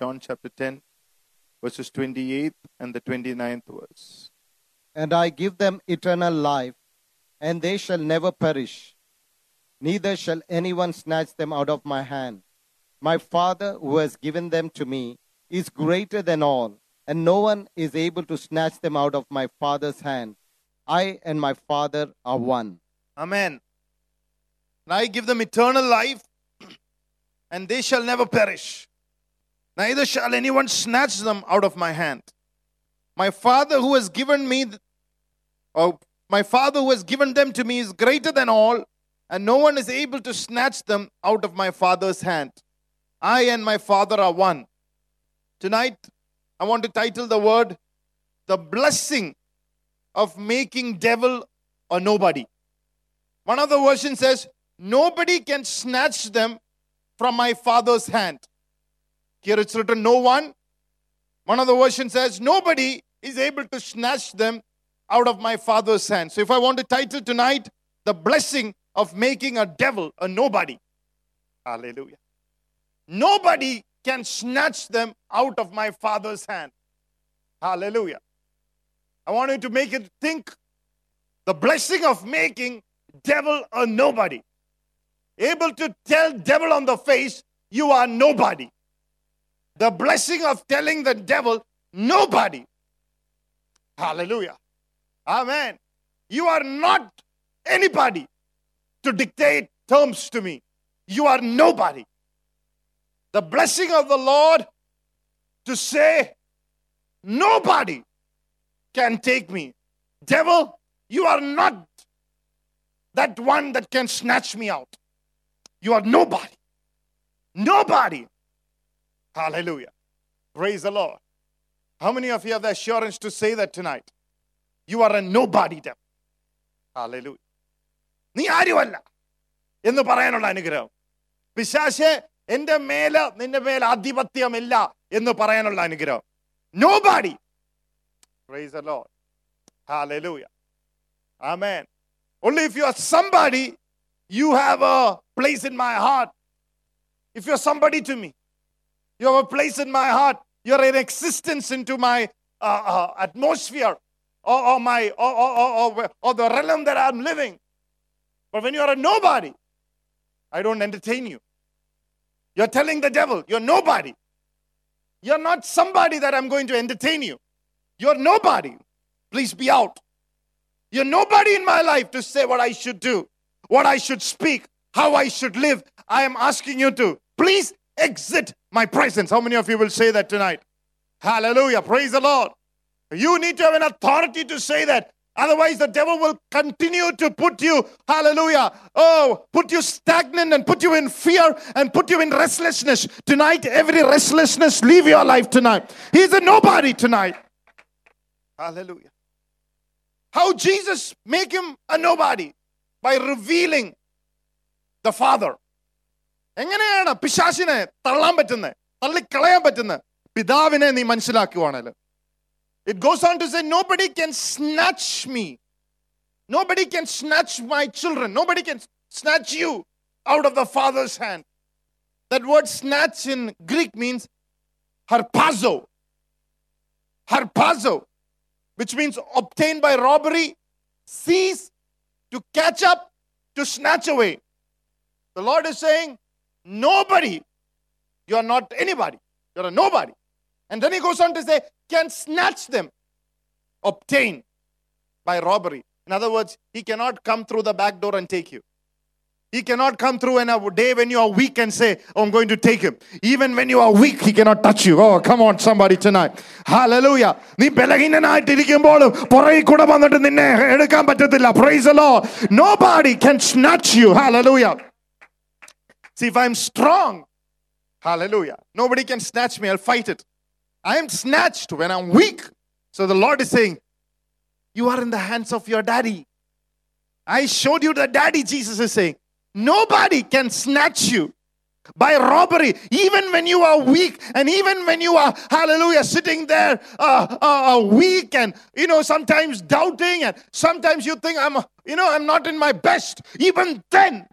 John chapter 10, verses 28 and the 29th verse. And I give them eternal life, and they shall never perish, neither shall anyone snatch them out of my hand. My Father, who has given them to me, is greater than all, and no one is able to snatch them out of my Father's hand. I and my Father are one. Amen. And I give them eternal life, and they shall never perish. Neither shall anyone snatch them out of my hand. My Father who has given me, or oh, my Father who has given them to me is greater than all, and no one is able to snatch them out of my Father's hand. I and my Father are one. Tonight, I want to title the word The Blessing of Making Devil a Nobody. One of the versions says, Nobody can snatch them from my Father's hand. Here it's written, No one. One of the versions says, Nobody is able to snatch them out of my Father's hand. So if I want to title tonight, The Blessing of Making a Devil a Nobody. Hallelujah. Nobody can snatch them out of my Father's hand. Hallelujah. I want you to make it think the blessing of making devil a nobody. Able to tell devil on the face, you are nobody. The blessing of telling the devil, nobody. Hallelujah. Amen. You are not anybody to dictate terms to me. You are nobody. The blessing of the Lord to say, nobody can take me. Devil, you are not that one that can snatch me out. You are nobody. Nobody. Hallelujah. Praise the Lord. How many of you have the assurance to say that tonight? You are a nobody devil. Hallelujah. നീ ആരുമല്ല എന്ന് പറയാനുള്ള അനുഗ്രഹം പിശാശെ എന്റെ മേല് നിന്റെ മേൽ ആധിപത്യമില്ല എന്ന് പറയാനുള്ള അനുഗ്രഹം no Bari Praise the Lord. Hallelujah. Amen. Only if you are somebody, you have a place in my heart. If you're somebody to me, you have a place in my heart. You're an existence into my uh, uh, atmosphere or, or my or, or, or, the realm that I'm living. But when you are a nobody, I don't entertain you. You're telling the devil, you're nobody. You're not somebody that I'm going to entertain you. You're nobody. Please be out. You're nobody in my life to say what I should do, what I should speak, how I should live. I am asking you to please exit my presence. How many of you will say that tonight? Hallelujah. Praise the Lord. You need to have an authority to say that. Otherwise, the devil will continue to put you, hallelujah, oh, put you stagnant and put you in fear and put you in restlessness. Tonight, every restlessness, leave your life tonight. He's a nobody tonight. Hallelujah. How Jesus make him a nobody? By revealing the Father. എങ്ങനെയാണ് പിശാശിനെ തള്ളാൻ പറ്റുന്നത് തള്ളിക്കളയാൻ പറ്റുന്നത് പിതാവിനെ നീ മനസ്സിലാക്കുവാണല്ലോ it goes on to say nobody can snatch me nobody can snatch my children nobody can snatch you out of the father's hand that word snatch in Greek means ഹർപാസോ harpazo, which means obtained by robbery, seize, to catch up, to snatch away. The Lord is saying, nobody, you are not anybody, you're a nobody. And then he goes on to say, can snatch them, obtain by robbery. In other words, he cannot come through the back door and take you. He cannot come through in a day when you are weak and say, oh, I'm going to take him. Even when you are weak, he cannot touch you. Oh, come on, somebody tonight. Hallelujah. നീ ബലഹീനനായിട്ടിരിക്കുമ്പോഴും പുറകിൽ കൂടെ വന്നിട്ട് നിന്നെ എടുക്കാൻ പറ്റത്തില്ല price law no Bari can snatch U hallelujah See, if I'm strong, hallelujah, nobody can snatch me. I'll fight it. I am snatched when I'm weak. So the Lord is saying, You are in the hands of your daddy. I showed you the daddy, Jesus is saying. Nobody can snatch you by robbery, even when you are weak, and even when you are, hallelujah, sitting there uh, uh, uh, weak and, you know, sometimes doubting, and sometimes you think, I'm, you know, I'm not in my best. Even then,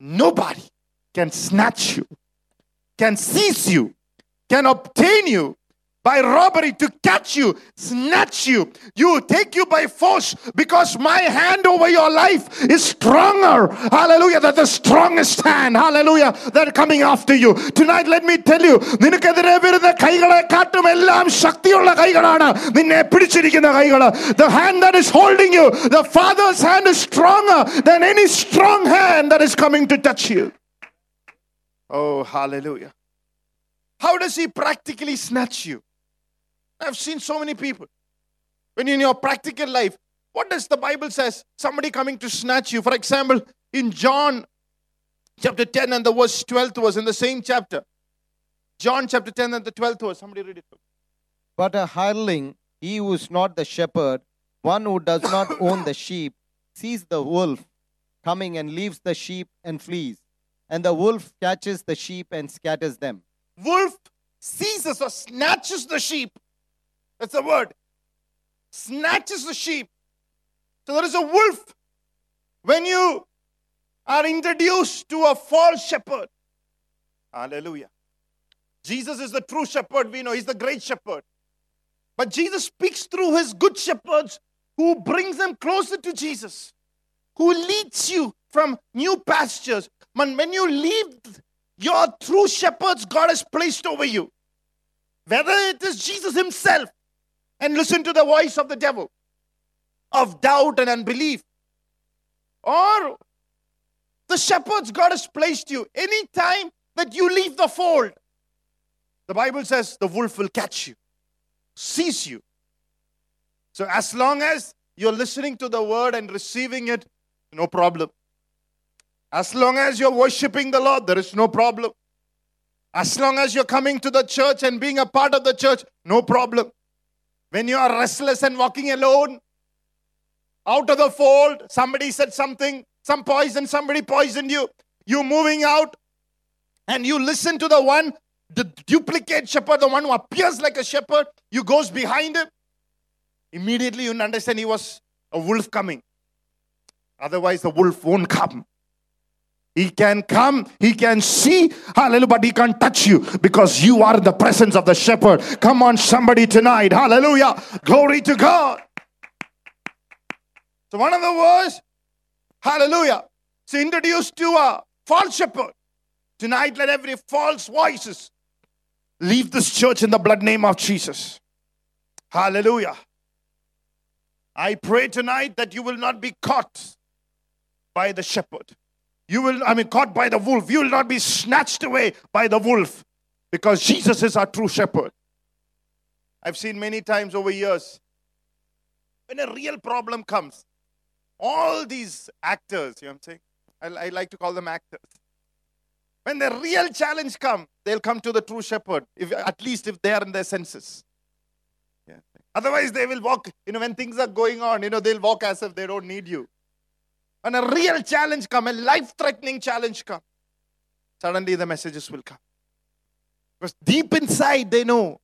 nobody can snatch you, can seize you can obtain you by robbery to catch you, snatch you, you take you by force because my hand over your life is stronger. Hallelujah. That the strongest hand. Hallelujah. That are coming after you. Tonight, let me tell you, നിനക്കെതിരെ വരുന്ന കൈകളെ കാട്ടും എല്ലാം ശക്തിയുള്ള കൈകളാണ് നിന്നെ പിടിച്ചിരിക്കുന്ന കൈകൾ The hand that is holding you, the Father's hand is stronger than any strong hand that is coming to touch you. Oh, hallelujah. How does he practically snatch you? I've seen so many people. When in your practical life, what does the Bible says? Somebody coming to snatch you. For example, in John chapter 10 and the verse 12 was in the same chapter. John chapter 10 and the 12th verse. Somebody read it. But a hireling, he who is not the shepherd, one who does not own the sheep, sees the wolf coming and leaves the sheep and flees. And the wolf catches the sheep and scatters them. Wolf seizes or snatches the sheep. That's the word. Snatches the sheep. So there is a wolf. When you are introduced to a false shepherd, hallelujah. Jesus is the true shepherd, we know he's the great shepherd. But Jesus speaks through his good shepherds who brings them closer to Jesus, who leads you from new pastures. Man, when you leave your true shepherds, God has placed over you, whether it is Jesus himself, and listen to the voice of the devil of doubt and unbelief, or the shepherds God has placed you, anytime that you leave the fold, the Bible says the wolf will catch you, seize you. So, as long as you're listening to the word and receiving it, no problem. As long as you're worshiping the Lord, there is no problem. As long as you're coming to the church and being a part of the church, no problem. When you are restless and walking alone, out of the fold, somebody said something, some poison, somebody poisoned you, you moving out, and you listen to the one, the duplicate shepherd, the one who appears like a shepherd, you goes behind him. Immediately you understand he was a wolf coming. Otherwise, the wolf won't come. He can come, he can see, hallelujah, but he can't touch you because you are the presence of the shepherd. Come on, somebody tonight, hallelujah. Glory to God. So, one of the words, hallelujah, is introduced to a false shepherd. Tonight, let every false voices leave this church in the blood name of Jesus. Hallelujah. I pray tonight that you will not be caught by the shepherd. You will, I mean, caught by the wolf. You will not be snatched away by the wolf because Jesus is our true shepherd. I've seen many times over years when a real problem comes, all these actors, you know what I'm saying? I, I like to call them actors. When the real challenge come, they'll come to the true shepherd, if, at least if they are in their senses. Yeah. Otherwise, they will walk, you know, when things are going on, you know, they'll walk as if they don't need you. When a real challenge come, a life-threatening challenge come, suddenly the messages will come. Because deep inside they know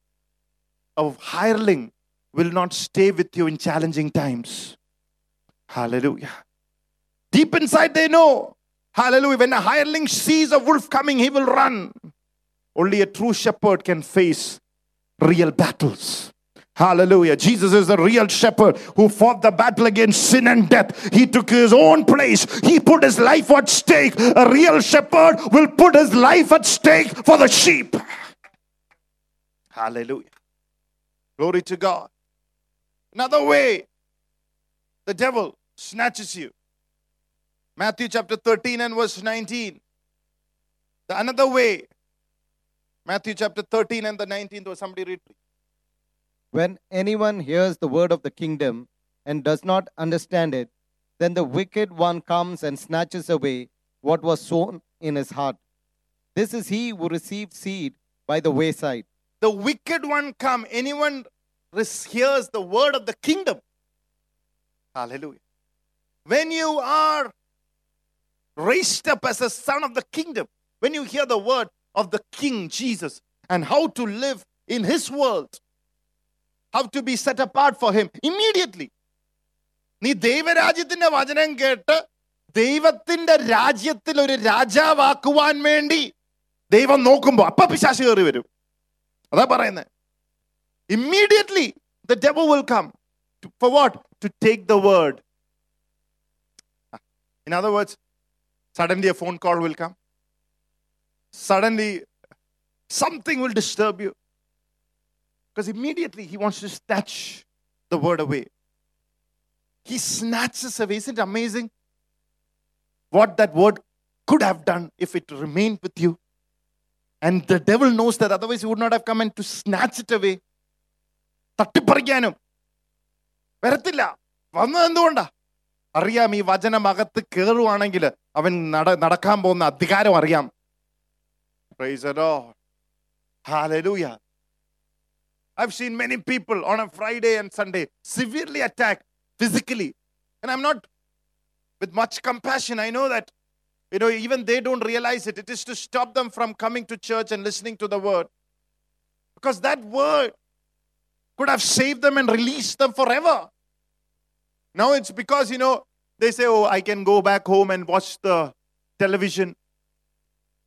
a hireling will not stay with you in challenging times. Hallelujah. Deep inside they know, hallelujah, when a hireling sees a wolf coming, he will run. Only a true shepherd can face real battles. Hallelujah. Jesus is the real shepherd who fought the battle against sin and death. He took his own place. He put his life at stake. A real shepherd will put his life at stake for the sheep. Hallelujah. Glory to God. Another way the devil snatches you. Matthew chapter 13 and verse 19. The another way. Matthew chapter 13 and the 19th verse. Somebody read, please. When anyone hears the word of the kingdom and does not understand it, then the wicked one comes and snatches away what was sown in his heart. This is he who received seed by the wayside. the wicked one come anyone hears the word of the kingdom hallelujah when you are raised up as a son of the kingdom when you hear the word of the king jesus and how to live in his world how to be set apart for him immediately. നീ ദൈവരാജ്യത്തിന്റെ വചനം കേട്ട് ദൈവത്തിന്റെ രാജ്യത്തിൽ ഒരു രാജാവാക്കുവാൻ വേണ്ടി ദൈവം നോക്കുമ്പോ അപ്പ പിശാശ് കയറി വരും. അതാ പറയുന്നത് immediately the devil will come for what to take the word in other words suddenly a phone call will come suddenly something will disturb you. Because immediately he wants to snatch the word away. He snatches away. Isn't it amazing what that word could have done if it remained with you? And the devil knows that otherwise he would not have come in to snatch it away. തട്ടിപ്പറിക്കാനും വരത്തില്ല വന്നത് എന്തുകൊണ്ടാ അറിയാം ഈ വചനം അകത്ത് കയറുവാണെങ്കിൽ അവൻ നട നടക്കാൻ പോകുന്ന അധികാരം അറിയാം Lord. Hallelujah. I've seen many people on a Friday and Sunday severely attacked physically. And I'm not with much compassion. I know that, you know, even they don't realize it. It is to stop them from coming to church and listening to the word. Because that word could have saved them and released them forever. Now it's because, you know, they say, oh, I can go back home and watch the television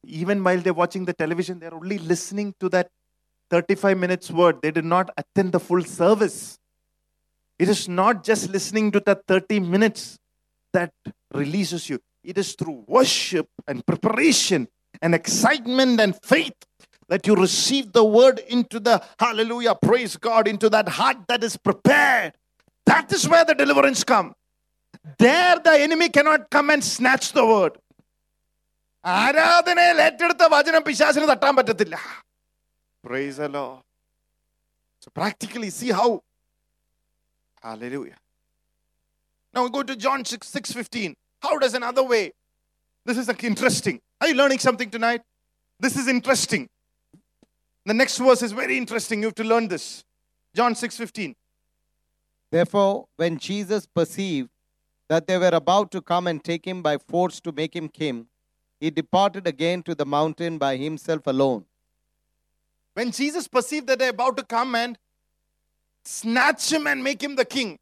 even while they're watching the television, they're only listening to that 35 minutes word. They did not attend the full service. It is not just listening to that 30 minutes that releases you, it is through worship and preparation and excitement and faith that you receive the word into the hallelujah, praise God, into that heart that is prepared. That is where the deliverance come. There, the enemy cannot come and snatch the word. ആരാധനയിൽ ഏറ്റെടുത്ത വചനം പിശാസിന് തട്ടാൻ പറ്റത്തില്ല Praise the Lord. So practically see how. Hallelujah. Now we go to John 6, 6 15. How does another way? This is like interesting. Are you learning something tonight? This is interesting. The next verse is very interesting. You have to learn this. John 6 15. Therefore, when Jesus perceived that they were about to come and take him by force to make him king, he departed again to the mountain by himself alone. When Jesus perceived that they're about to come and snatch him and make him the king.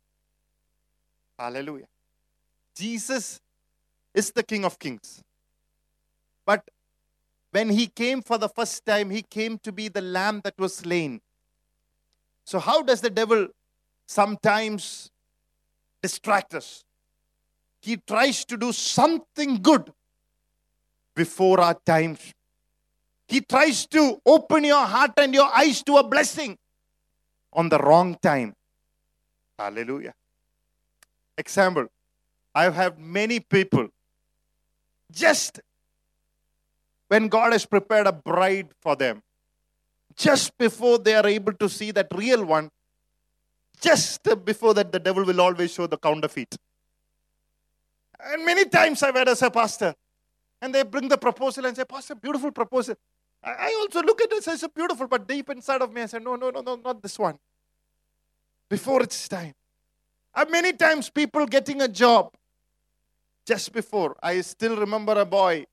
Hallelujah. Jesus is the King of Kings. But when he came for the first time, he came to be the lamb that was slain. So, how does the devil sometimes distract us? He tries to do something good before our time. He tries to open your heart and your eyes to a blessing on the wrong time. Hallelujah. Example I've had many people just when God has prepared a bride for them, just before they are able to see that real one, just before that, the devil will always show the counterfeit. And many times I've had as a pastor, and they bring the proposal and say, Pastor, beautiful proposal. I also look at this say, it's beautiful, but deep inside of me, I say, no, no, no, no, not this one. Before it's time. And many times people getting a job just before. I still remember a boy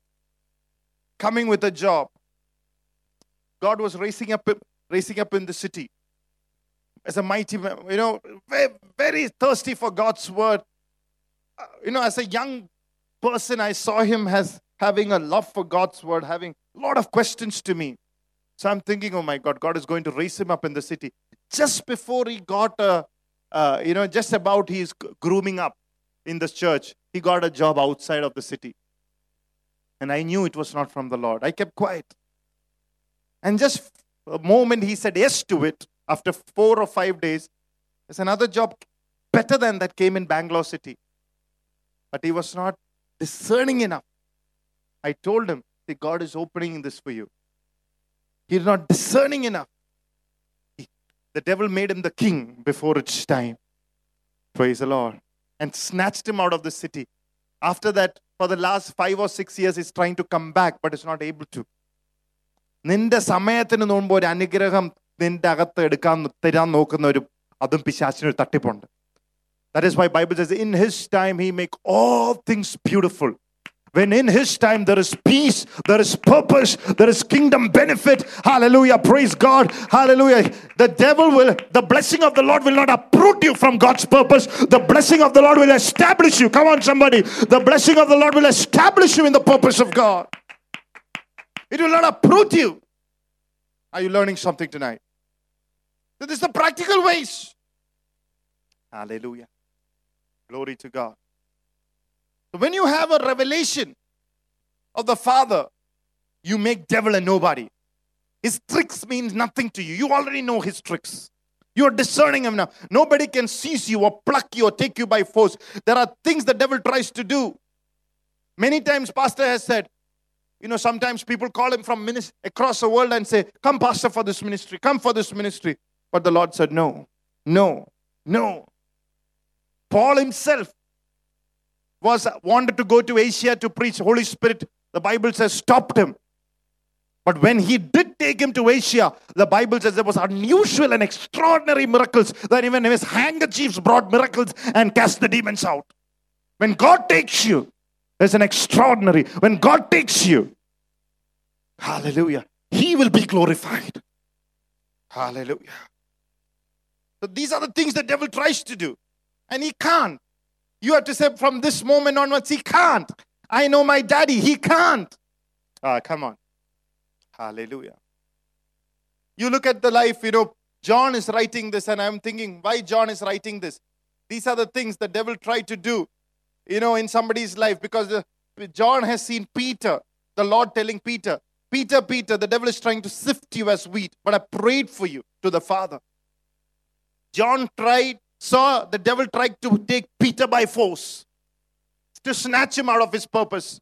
coming with a job. God was raising up, raising up in the city as a mighty man, you know, very, very thirsty for God's word. Uh, you know, as a young person, I saw him as having a love for God's word, having a lot of questions to me. So I'm thinking, oh my God, God is going to raise him up in the city. Just before he got a, uh, you know, just about he's grooming up in this church, he got a job outside of the city. And I knew it was not from the Lord. I kept quiet. And just a moment he said yes to it, after four or five days, there's another job better than that came in Bangalore city. But he was not discerning enough. I told him, see, God is opening this for you. He's not discerning enough. He- the devil made him the king before its time. Praise the Lord. And snatched him out of the city. After that, for the last five or six years, he's trying to come back, but is not able to. നിന്റെ സമയത്തിന് നോമ്പ് ഒരു അനുഗ്രഹം നിന്റെ അകത്ത് എടുക്കാൻ തരാൻ നോക്കുന്ന ഒരു അതും പിശാചിനൊരു തട്ടിപ്പുണ്ട് That is why Bible says, in his time he make all things beautiful. When in his time there is peace, there is purpose, there is kingdom benefit. Hallelujah. Praise God. Hallelujah. The devil will, the blessing of the Lord will not uproot you from God's purpose. The blessing of the Lord will establish you. Come on, somebody. The blessing of the Lord will establish you in the purpose of God. It will not uproot you. Are you learning something tonight? This is the practical ways. Hallelujah. Glory to God. When you have a revelation of the Father, you make devil a nobody. His tricks means nothing to you. You already know his tricks. You're discerning him now. Nobody can seize you or pluck you or take you by force. There are things the devil tries to do. Many times, Pastor has said, you know, sometimes people call him from across the world and say, Come, Pastor, for this ministry, come for this ministry. But the Lord said, No, no, no. Paul himself was wanted to go to Asia to preach. Holy Spirit, the Bible says, stopped him. But when he did take him to Asia, the Bible says there was unusual and extraordinary miracles that even his handkerchiefs brought miracles and cast the demons out. When God takes you, there's an extraordinary. When God takes you, hallelujah, he will be glorified. Hallelujah. So these are the things the devil tries to do, and he can't. You have to say from this moment onwards, he can't. I know my daddy, he can't. Ah, come on. Hallelujah. You look at the life, you know, John is writing this, and I'm thinking, why John is writing this? These are the things the devil tried to do, you know, in somebody's life because uh, John has seen Peter, the Lord telling Peter, Peter, Peter, the devil is trying to sift you as wheat, but I prayed for you to the Father. John tried, saw the devil tried to take Peter by force, to snatch him out of his purpose.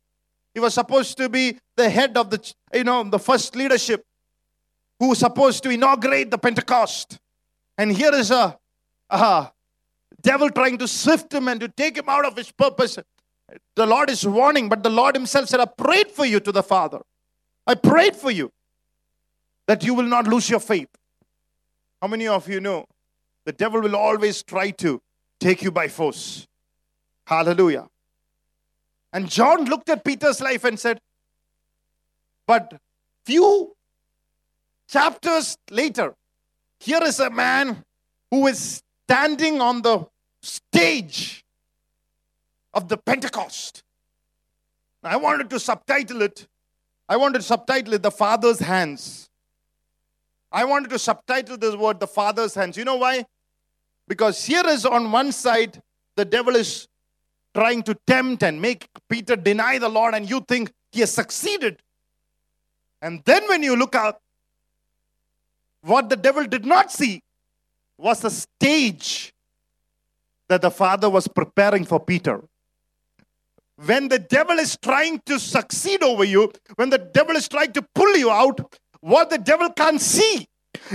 He was supposed to be the head of the, you know, the first leadership who was supposed to inaugurate the Pentecost. And here is a, a devil trying to sift him and to take him out of his purpose. The Lord is warning, but the Lord Himself said, I prayed for you to the Father. I prayed for you that you will not lose your faith. How many of you know the devil will always try to take you by force? Hallelujah. And John looked at Peter's life and said, But few chapters later, here is a man who is standing on the stage of the Pentecost. I wanted to subtitle it. I wanted to subtitle it The Father's Hands. I wanted to subtitle this word The Father's Hands. You know why? Because here is on one side, the devil is trying to tempt and make Peter deny the Lord, and you think he has succeeded. And then when you look out, what the devil did not see was a stage that the Father was preparing for Peter. When the devil is trying to succeed over you, when the devil is trying to pull you out, what the devil can't see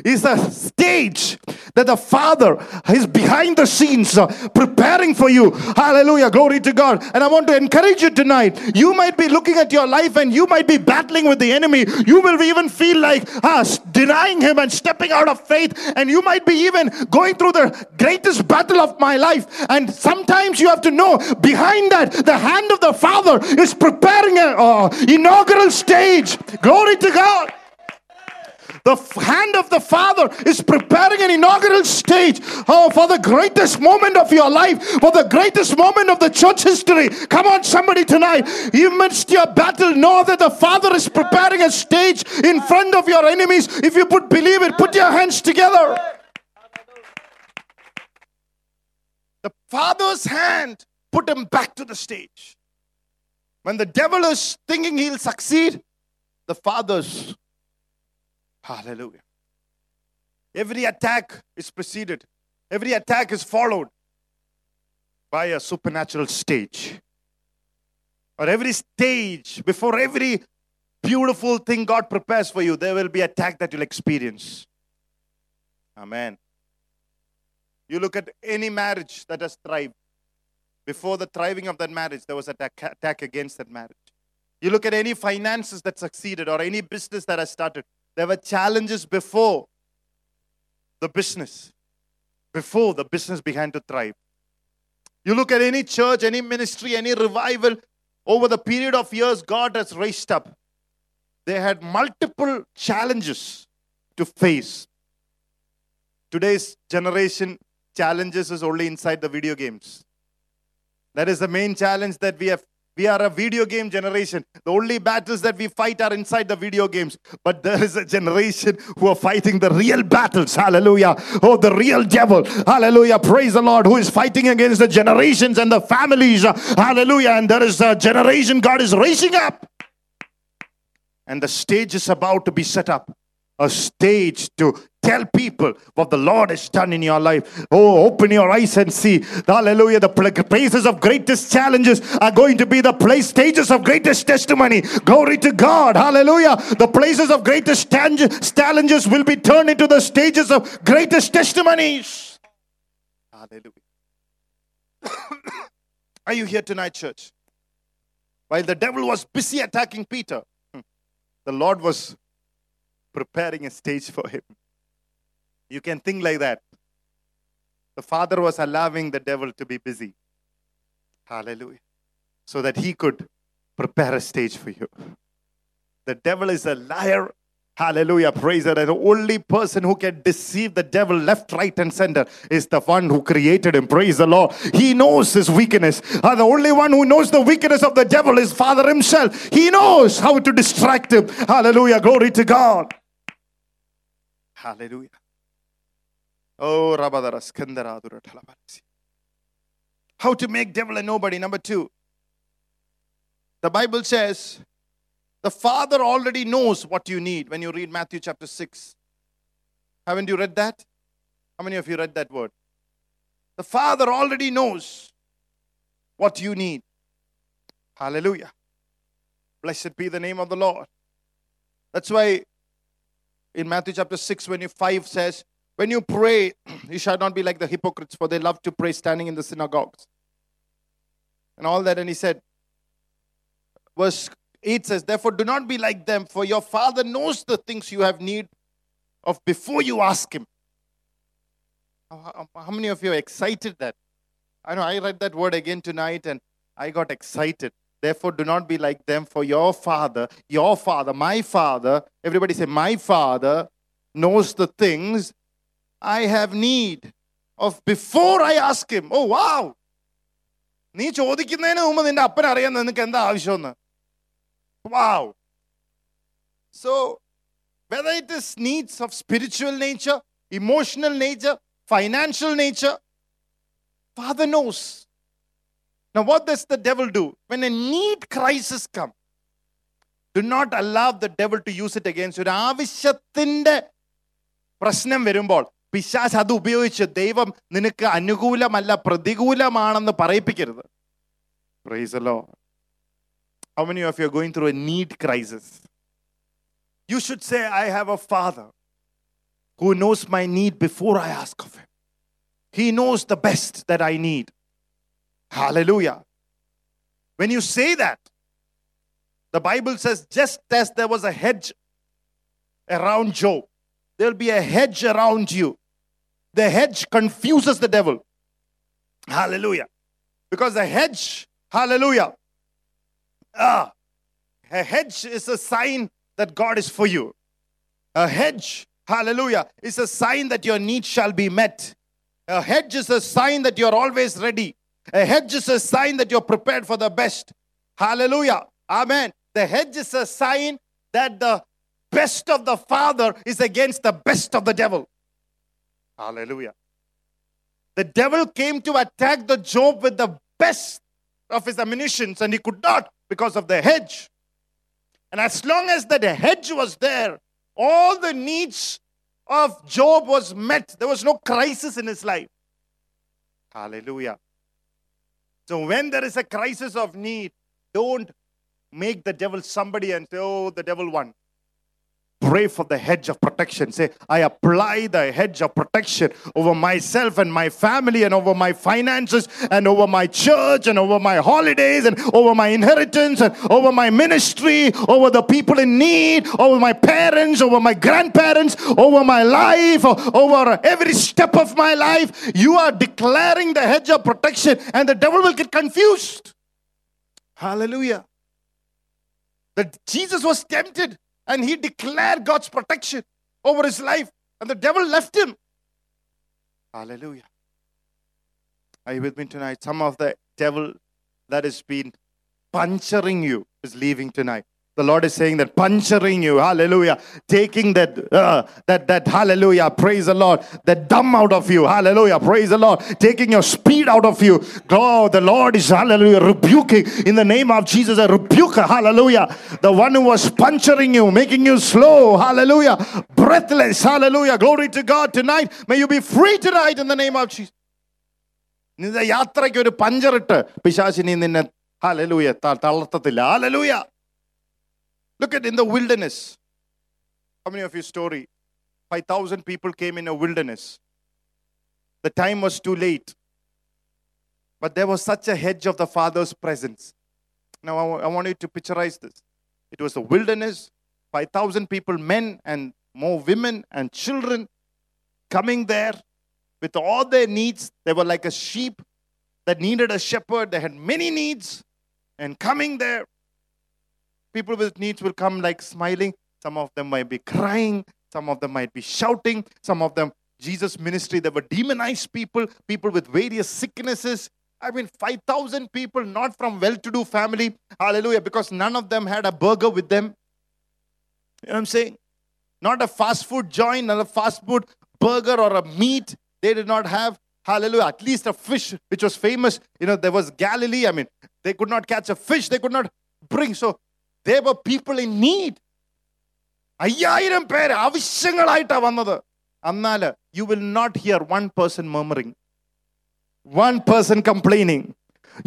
is a stage that the Father is behind the scenes uh, preparing for you. Hallelujah. Glory to God. And I want to encourage you tonight. You might be looking at your life and you might be battling with the enemy. You will even feel like ah, denying him and stepping out of faith. And you might be even going through the greatest battle of my life. And sometimes you have to know behind that, the hand of the Father is preparing an uh, inaugural stage. Glory to God. The hand of the Father is preparing an inaugural stage oh, for the greatest moment of your life, for the greatest moment of the church history. Come on, somebody tonight. You missed your battle, know that the Father is preparing a stage in front of your enemies. If you put believe it, put your hands together. The Father's hand put him back to the stage. When the devil is thinking he'll succeed, the Father's Hallelujah. Every attack is preceded, every attack is followed by a supernatural stage. Or every stage, before every beautiful thing God prepares for you, there will be attack that you'll experience. Amen. You look at any marriage that has thrived. Before the thriving of that marriage, there was an attack, attack against that marriage. You look at any finances that succeeded or any business that has started. There were challenges before the business, before the business began to thrive. You look at any church, any ministry, any revival, over the period of years God has raised up. They had multiple challenges to face. Today's generation challenges is only inside the video games. That is the main challenge that we have We are a video game generation. The only battles that we fight are inside the video games. But there is a generation who are fighting the real battles. Hallelujah. Oh, the real devil. Hallelujah. Praise the Lord who is fighting against the generations and the families. Hallelujah. And there is a generation God is raising up. And the stage is about to be set up. A stage to tell people what the Lord has done in your life. Oh, open your eyes and see. Hallelujah. The places of greatest challenges are going to be the place stages of greatest testimony. Glory to God. Hallelujah. The places of greatest challenges will be turned into the stages of greatest testimonies. Hallelujah. are you here tonight, church? While the devil was busy attacking Peter, hmm, the Lord was preparing a stage for him. You can think like that. The Father was allowing the devil to be busy. Hallelujah. So that he could prepare a stage for you. The devil is a liar. Hallelujah. Praise God. The only person who can deceive the devil left, right, and center is the one who created him. Praise the Lord. He knows his weakness. The only one who knows the weakness of the devil is Father himself. He knows how to distract him. Hallelujah. Glory to God. Hallelujah. Oh, Rabadara Skandara Adura Talabarasi. How to make devil a nobody. Number two. The Bible says the Father already knows what you need when you read Matthew chapter 6. Haven't you read that? How many of you read that word? The Father already knows what you need. Hallelujah. Blessed be the name of the Lord. That's why in Matthew chapter 6, when you 5 says, When you pray, you shall not be like the hypocrites, for they love to pray standing in the synagogues. And all that. And he said, verse 8 says, Therefore, do not be like them, for your Father knows the things you have need of before you ask Him. How, how- how many of you are excited that? I know I read that word again tonight and I got excited. Therefore, do not be like them, for your Father, your Father, my Father, everybody say, My Father knows the things I have need of before I ask Him. Oh, wow! നീ ചോദിക്കുന്നതിന് മുമ്പ് നിന്റെ അപ്പൻ അറിയാൻ നിനക്ക് എന്താ ആവശ്യമെന്ന് Wow. So, whether it is needs of spiritual nature, emotional nature, financial nature, Father knows. Now, what does the devil do? When a need crisis comes, do not allow the devil to use it against you. ഒരു ആവശ്യത്തിന്റെ പ്രശ്നം വരുമ്പോൾ പിശാച് അത് ഉപയോഗിച്ച് ദൈവം നിനക്ക് അനുകൂലമല്ല പ്രതികൂലമാണെന്ന് പറയിപ്പിക്കരുത് Praise the Lord. How many of you are going through a need crisis? You should say, I have a father who knows my need before I ask of him. He knows the best that I need. Hallelujah. When you say that, the Bible says, just as there was a hedge around Job, there'll be a hedge around you. The hedge confuses the devil. Hallelujah. Because the hedge, hallelujah, ah, a hedge is a sign that God is for you. A hedge, hallelujah, is a sign that your needs shall be met. A hedge is a sign that you're always ready. A hedge is a sign that you're prepared for the best. Hallelujah. Amen. The hedge is a sign that the best of the Father is against the best of the devil. Hallelujah. The devil came to attack the Job with the best of his ammunitions, and he could not because of the hedge. And as long as that hedge was there, all the needs of Job was met. There was no crisis in his life. Hallelujah. So when there is a crisis of need, don't make the devil somebody and say, oh, the devil won. Pray for the hedge of protection. Say, I apply the hedge of protection over myself and my family and over my finances and over my church and over my holidays and over my inheritance and over my ministry, over the people in need, over my parents, over my grandparents, over my life, over every step of my life. You are declaring the hedge of protection and the devil will get confused. Hallelujah. That Jesus was tempted and he declared God's protection over his life, and the devil left him. Hallelujah. Are you with me tonight? Some of the devil that has been puncturing you is leaving tonight. The Lord is saying that puncturing you, hallelujah, taking that, uh, that, that, hallelujah, praise the Lord, that dumb out of you, hallelujah, praise the Lord, taking your speed out of you. Oh, the Lord is, hallelujah, rebuking in the name of Jesus, a rebuker, hallelujah. The one who was puncturing you, making you slow, hallelujah, breathless, hallelujah, glory to God tonight. May you be free tonight in the name of Jesus. നിന്റെ യാത്രയ്ക്ക് ഒരു പഞ്ചറിട്ട് പിശാചിനി നിന്നെ hallelujah തളർത്തത്തില്ല hallelujah Look at in the wilderness. How many of you story? 5,000 people came in a wilderness. The time was too late. But there was such a hedge of the Father's presence. Now, I want you to picturize this. It was a wilderness, 5,000 people, men and more women and children coming there with all their needs. They were like a sheep that needed a shepherd. They had many needs. And coming there, people with needs will come like smiling. Some of them might be crying. Some of them might be shouting. Some of them, Jesus' ministry, they were demonized people, people with various sicknesses. I mean, 5,000 people, not from well to do family. Hallelujah. Because none of them had a burger with them. You know what I'm saying? Not a fast food joint, not a fast food burger or a meat. They did not have. Hallelujah. At least a fish, which was famous. You know, there was Galilee. I mean, they could not catch a fish. They could not bring. So they were people in need. അയ്യായിരം പേര് ആവശ്യങ്ങളായിട്ടാണ് വന്നത് എന്നാല് U will not hear one person murmuring one person complaining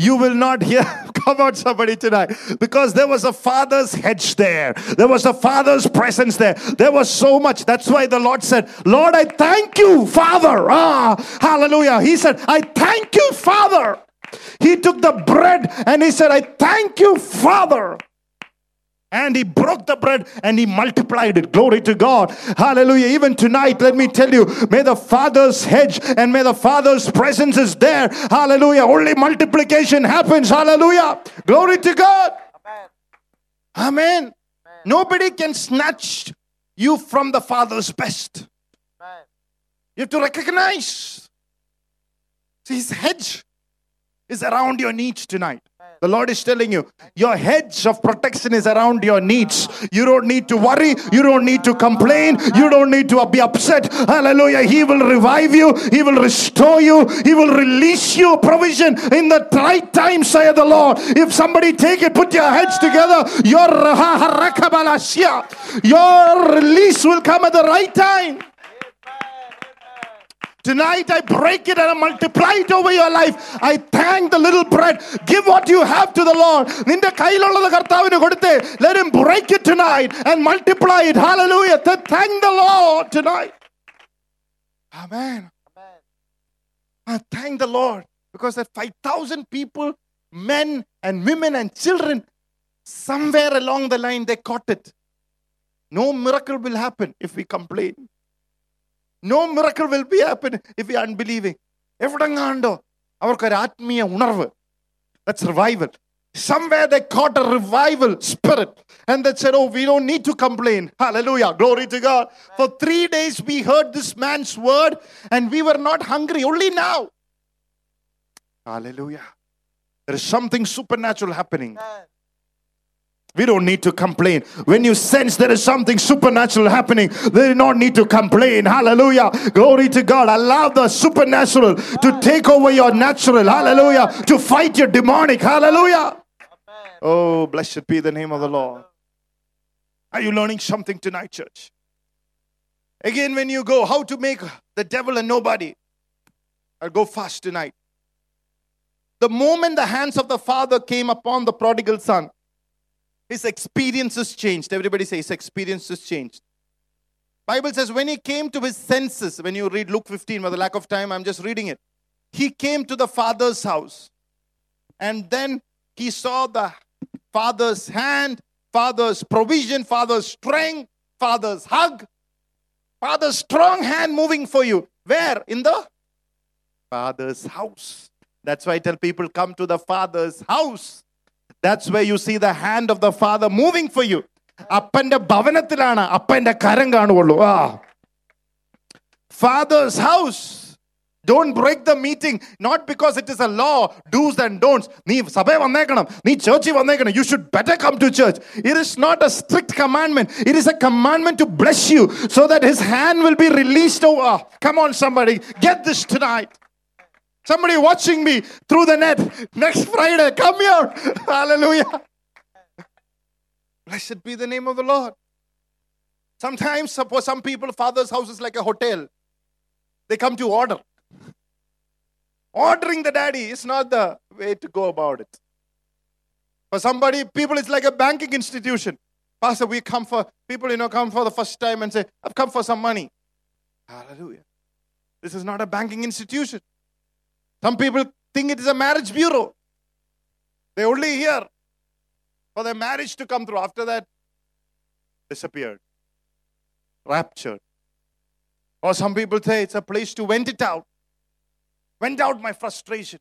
You will not hear, come on, somebody tonight, because there was a father's hedge there. There was a father's presence there. There was so much. That's why the Lord said, Lord, I thank you, Father. Ah, hallelujah. He said, I thank you, Father. He took the bread and he said, I thank you, Father. And he broke the bread and he multiplied it. Glory to God. Hallelujah. Even tonight, let me tell you, may the Father's hedge and may the Father's presence is there. Hallelujah. Only multiplication happens. Hallelujah. Glory to God. Amen. Nobody can snatch you from the Father's best. You have to recognize. His hedge is around your needs tonight. The Lord is telling you, your hedge of protection is around your needs. You don't need to worry. You don't need to complain. You don't need to be upset. Hallelujah. He will revive you. He will restore you. He will release you provision in the right time, saith the Lord. If somebody take it, put your heads together. Your, your release will come at the right time. Tonight I break it and I multiply it over your life. I thank the little bread. Give what you have to the Lord. നിന്റെ കയ്യിലുള്ളത് കർത്താവിന് കൊടുത്തേ. Let him break it tonight and multiply it. Hallelujah. Th- Thank the Lord tonight. Amen. I thank the Lord because that 5,000 people, men and women and children, somewhere along the line they caught it. No miracle will happen if we complain. No miracle will be happen if U unbelieving എവിടെങ്ങാണ്ടോ അവർക്കൊരു ആത്മീയ ഉണർവ് that's revival Somewhere they caught a revival spirit and they said, Oh, we don't need to complain. Hallelujah. Glory to God. For three days we heard this man's word and we were not hungry. Only now. Hallelujah. There is something supernatural happening. We don't need to complain. When you sense there is something supernatural happening, they do not need to complain. Hallelujah. Glory to God. Allow the supernatural to take over your natural. Hallelujah. To fight your demonic. Hallelujah. Oh, blessed be the name of the Lord. Are you learning something tonight, church? Again, when you go, how to make the devil a nobody. I'll go fast tonight. The moment the hands of the Father came upon the prodigal son, his experiences changed. Everybody say his experiences changed. Bible says when he came to his senses, when you read Luke 15, for the lack of time, I'm just reading it. He came to the father's house. And then he saw the father's hand, father's provision, father's strength, father's hug, father's strong hand moving for you. Where? In the father's house. That's why I tell people come to the father's house. That's where you see the hand of the father moving for you. അപ്പന്റെ ഭവനത്തിലാണ് അപ്പന്റെ കരം കാണുകയുള്ളൂ ആ father's house Don't break the meeting, not because it is a law, do's and don'ts. നീ സഭയെ വന്നേക്കണം നീ ചേർച്ചിൽ വന്നേക്കണം you should better come to church it is not a strict commandment it is a commandment to bless you so that his hand will be released over come on somebody get this tonight Somebody watching me through the net next Friday, come here. Hallelujah. Blessed be the name of the Lord. Sometimes, for some people, Father's house is like a hotel. They come to order. Ordering the daddy is not the way to go about it. For somebody, people, it's like a banking institution. Pastor, we come for, people, you know, come for the first time and say, I've come for some money. Hallelujah. This is not a banking institution. Some people think it is a marriage bureau. They only here for their marriage to come through. After that, disappeared, raptured. Or some people say it's a place to vent it out. Vent out my frustration.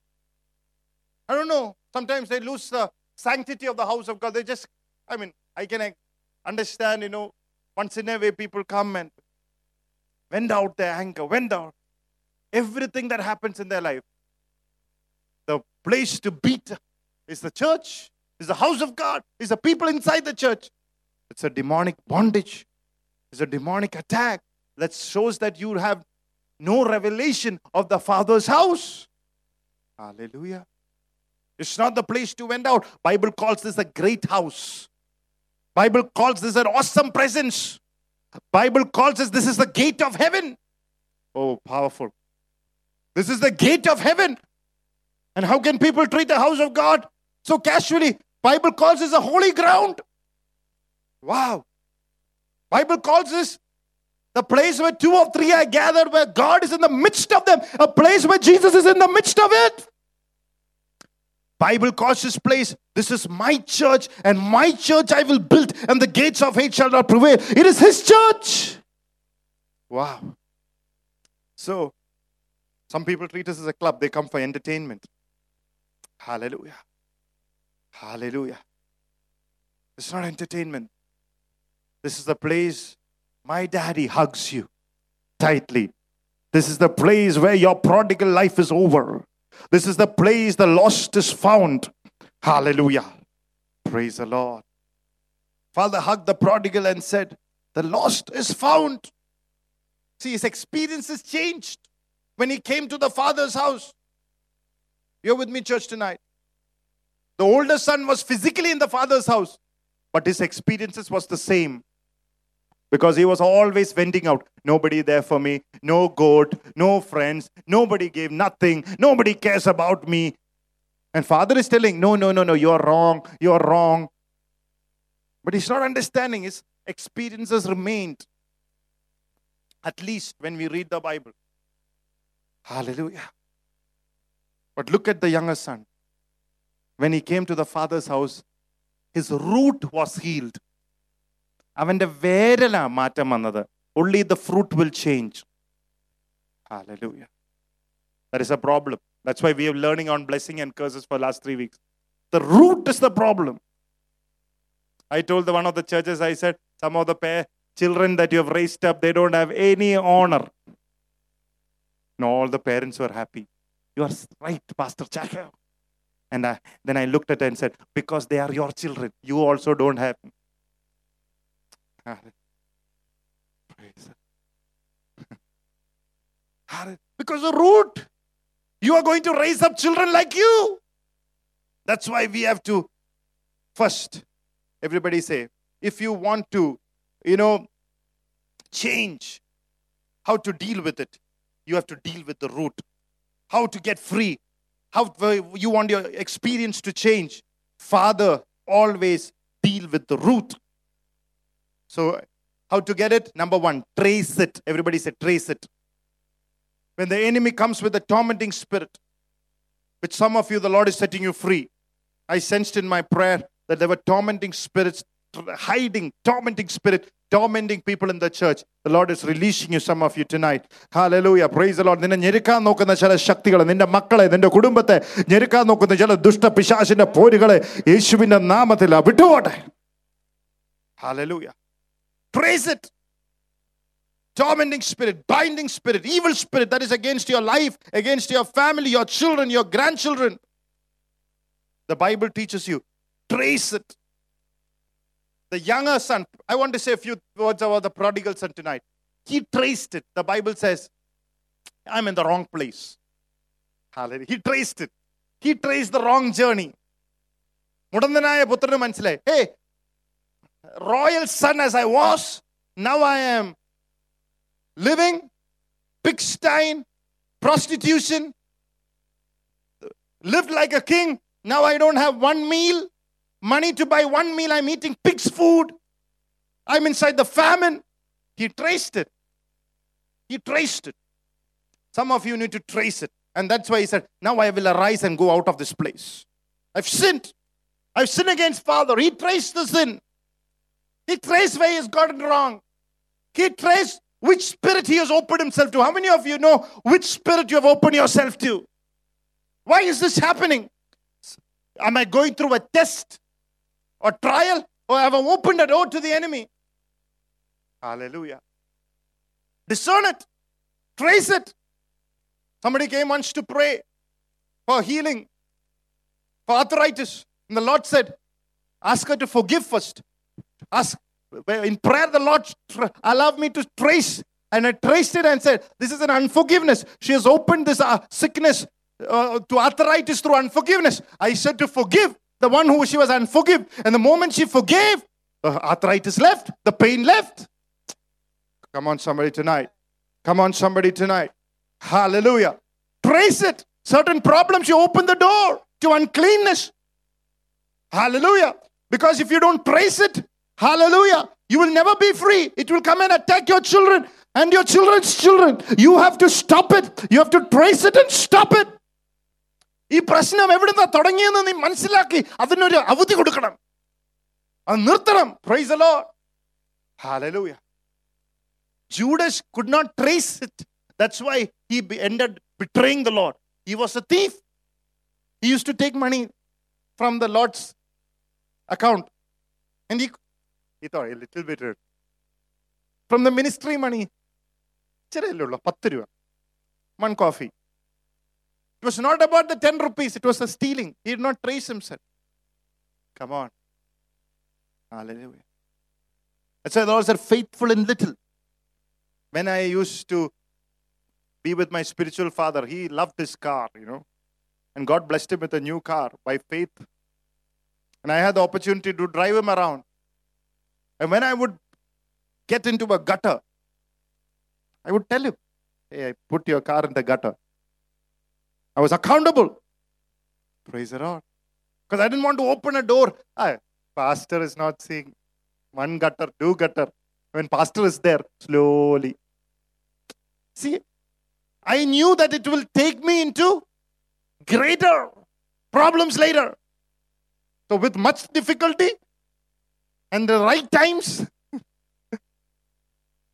I don't know. Sometimes they lose the sanctity of the house of God. They just, I mean, I can understand, you know, once in a way people come and vent out their anger, vent out everything that happens in their life. Place to beat is the church, is the house of God, is the people inside the church. It's a demonic bondage, it's a demonic attack that shows that you have no revelation of the Father's house. Hallelujah. It's not the place to vent out. Bible calls this a great house. Bible calls this an awesome presence. Bible calls this this is the gate of heaven. Oh, powerful. This is the gate of heaven. And how can people treat the house of God so casually? Bible calls this a holy ground. Wow. Bible calls this the place where two or three are gathered, where God is in the midst of them, a place where Jesus is in the midst of it. Bible calls this place, this is my church, and my church I will build, and the gates of hate shall not prevail. It is his church. Wow. So, some people treat us as a club, they come for entertainment. Hallelujah. Hallelujah. It's not entertainment. This is the place my daddy hugs you tightly. This is the place where your prodigal life is over. This is the place the lost is found. Hallelujah. Praise the Lord. Father hugged the prodigal and said, The lost is found. See, his experiences changed when he came to the father's house. You're with me, church, tonight. The older son was physically in the father's house, but his experiences was the same. Because he was always venting out nobody there for me no goat no friends nobody gave nothing nobody cares about me. And father is telling no no no no you're wrong you're wrong. But he's not understanding his experiences remained at least when we read the bible. Hallelujah but look at the younger son when he came to the father's house his root was healed അവന്റെ വേരലാ മാറ്റം വന്നത് only the fruit will change hallelujah that is a problem that's why we are learning on blessing and curses for last 3 weeks the root is the problem i told the one of the churches i said some of the pair, children that you have raised up they don't have any honor no all the parents were happy you are right pastor Chaka. and I, then i looked at her and said because they are your children you also don't have Praise because the root, you are going to raise up children like you. That's why we have to first, everybody say, if you want to, you know, change how to deal with it, you have to deal with the root. How to get free, how you want your experience to change. Father, always deal with the root. So, how to get it? Number one, trace it. Everybody say, trace it. When the enemy comes with a tormenting spirit, which some of you, the Lord is setting you free. I sensed in my prayer that there were tormenting spirits, hiding, tormenting spirit, tormenting people in the church. The Lord is releasing you, some of you tonight. Hallelujah. Praise the Lord. നിന്നെ ഞെരുക്കാൻ നോക്കുന്ന ചില ശക്തികൾ നിന്റെ മക്കളെ നിന്റെ കുടുംബത്തെ ഞെരുക്കാൻ നോക്കുന്ന ചില ദുഷ്ട പിശാചിന്റെ പോരുകളെ യേശുവിന്റെ നാമത്തിൽ വിട്ടുപോട്ടെ Hallelujah. Trace it. tormenting spirit, binding spirit, evil spirit that is against your life, against your family, your children, your grandchildren. The Bible teaches you trace it. The younger son, I want to say a few words about the prodigal son tonight. He traced it. The Bible says, I'm in the wrong place. Hallelujah. He traced it. He traced the wrong journey. മുടന്തനായ പുത്രന് മനസ്സിലായി ഹേ royal sun as I was now I am living പിക്സ്റ്റൈൻ prostitution lived like a king now i don't have one meal money to buy one meal i'm eating pig's food. I'm inside the famine. He traced it. He traced it. Some of you need to trace it. And that's why he said now i will arise and go out of this place. I've sinned. I've sinned against father. He traced the sin. He traced where he's gotten wrong. He traced which spirit he has opened himself to. How many of you know which spirit you have opened yourself to? Why is this happening? Am I going through a test or trial or have opened a door to the enemy? Hallelujah. Discern it, trace it. Somebody came once to pray for healing, for arthritis. And the Lord said, Ask her to forgive first. Ask in prayer, the Lord allowed me to trace, and I traced it and said, This is an unforgiveness. She has opened this uh, sickness uh, to arthritis through unforgiveness. I said to forgive the one who she was unforgive. And the moment she forgave, the arthritis left, the pain left. Come on, somebody tonight. Come on, somebody tonight. Hallelujah. Trace it. Certain problems, you open the door to uncleanness. Hallelujah. Because if you don't trace it, hallelujah, you will never be free. It will come and attack your children and your children's children. You have to stop it. You have to trace it and stop it. ഈ പ്രശ്നം എവിടുന്ന തുടങ്ങിയെന്ന് നീ മനസ്സിലാക്കി അതിനൊരു അവധി കൊടുക്കണം. അത് നിർത്തണം. Praise Lord hallelujah Judas could not trace it that's why he ended betraying the Lord he was a thief he use to take money from the Lord's account little bit from the ministry money ചെറിയല്ലേ ഉള്ളൂ പത്ത് രൂപ. One coffee It was not about the 10 rupees, it was a stealing. He did not trace himself. Come on. Hallelujah. That's why Lord said, faithful in little. When I used to be with my spiritual father, he loved his car, you know. And God blessed him with a new car by faith. And I had the opportunity to drive him around. And when I would get into a gutter, I would tell him, Hey, I put your car in the gutter. I was accountable. Praise the Lord. Because I didn't want to open a door. Ah, pastor is not seeing one gutter, two gutter. When pastor is there, slowly. See, I knew that it will take me into greater problems later. So, with much difficulty and the right times,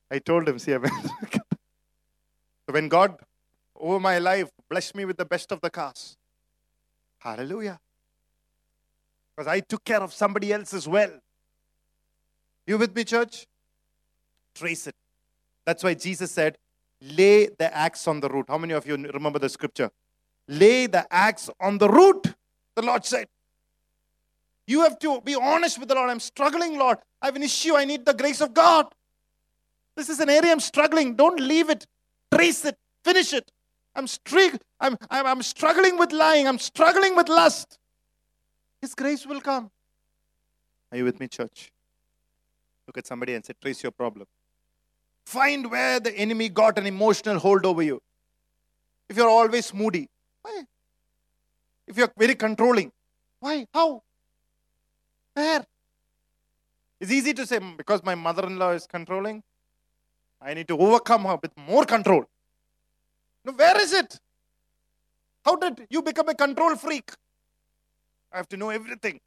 I told him, see, I when God over my life blessed me with the best of the cars, hallelujah. Because I took care of somebody else as well. You with me, church? Trace it. That's why Jesus said, lay the axe on the root. How many of you remember the scripture? Lay the axe on the root, the Lord said. You have to be honest with the Lord. I'm struggling, Lord. I have an issue. I need the grace of God. This is an area I'm struggling. Don't leave it. Trace it. Finish it. I'm, strig- I'm, I'm, I'm struggling with lying. I'm struggling with lust. His grace will come. Are you with me, church? Look at somebody and say, Trace your problem. Find where the enemy got an emotional hold over you. If you're always moody, why? If you're very controlling, why? How? Where? It's easy to say, "Mm, because my mother in law is controlling, I need to overcome her with more control. Where is it? How did you become a control freak? I have to know everything.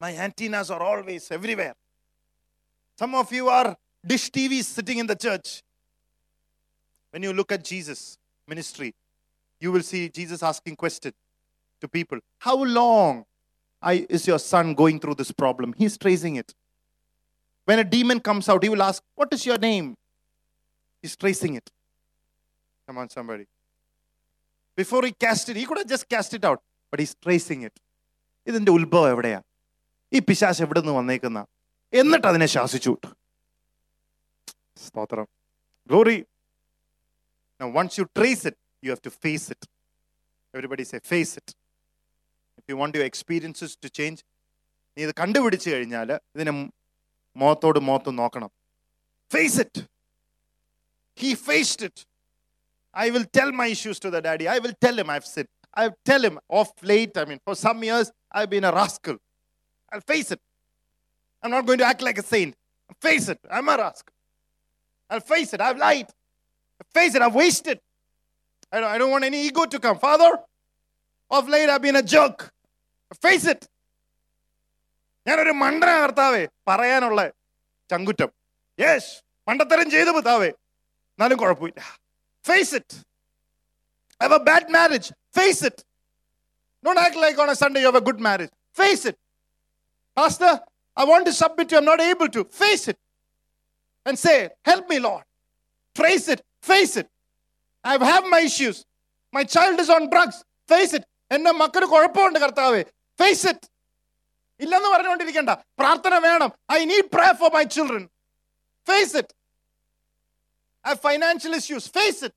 My antennas are always everywhere. Some of you are dish TVs sitting in the church. When you look at Jesus' ministry, you will see Jesus asking questions to people. How long is your son going through this problem? He's tracing it. When a demon comes out, he will ask, What is your name? He's tracing it. Come on, somebody. Before he cast it, he could have just cast it out, but he's tracing it. ഇതിന്റെ ഉത്ഭവം എവിടെയാ ഈ പിശാശ് എവിടെ നിന്ന് വന്നേക്കുന്ന എന്നിട്ട് അതിനെ ശാസിച്ചു സ്തോത്രം glory once you trace it you have to face it everybody say face it if you want your experiences to change നീ ഇത് കണ്ടുപിടിച്ചു കഴിഞ്ഞാൽ ഇതിനെ മുഖത്തോട് മുഖത്ത് നോക്കണം face it he faced it I will tell my issues to the daddy. I will tell him I've sinned. I'll tell him of late. I mean, for some years, I've been a rascal. I'll face it. I'm not going to act like a saint. Face it. I'm a rascal. I'll face it. I've lied. Face it. I've wasted. I don't, I don't want any ego to come. Father, of late, I've been a jerk. Face it. ഞാനൊരു മണ്ടന കർത്താവേ പറയാനുള്ള ചങ്കുറ്റം yes മണ്ടത്തരം ചെയ്തു പിതാവേ എന്നാലും കുഴപ്പമില്ല face it I have a bad marriage. Face it. Don't act like on a Sunday you have a good marriage. Face it. Pastor, I want to submit to you. I'm not able to. Face it. And say, Help me, Lord. Trace it. Face it. I have my issues. My child is on drugs. Face it. എന്റെ മക്കന് കുഴപ്പമുണ്ട് കർത്താവേ face it ഇല്ലെന്ന് പറഞ്ഞുകൊണ്ടിരിക്കണ്ട പ്രാർത്ഥന വേണം I need pray for my children face it have financial issues. Face it.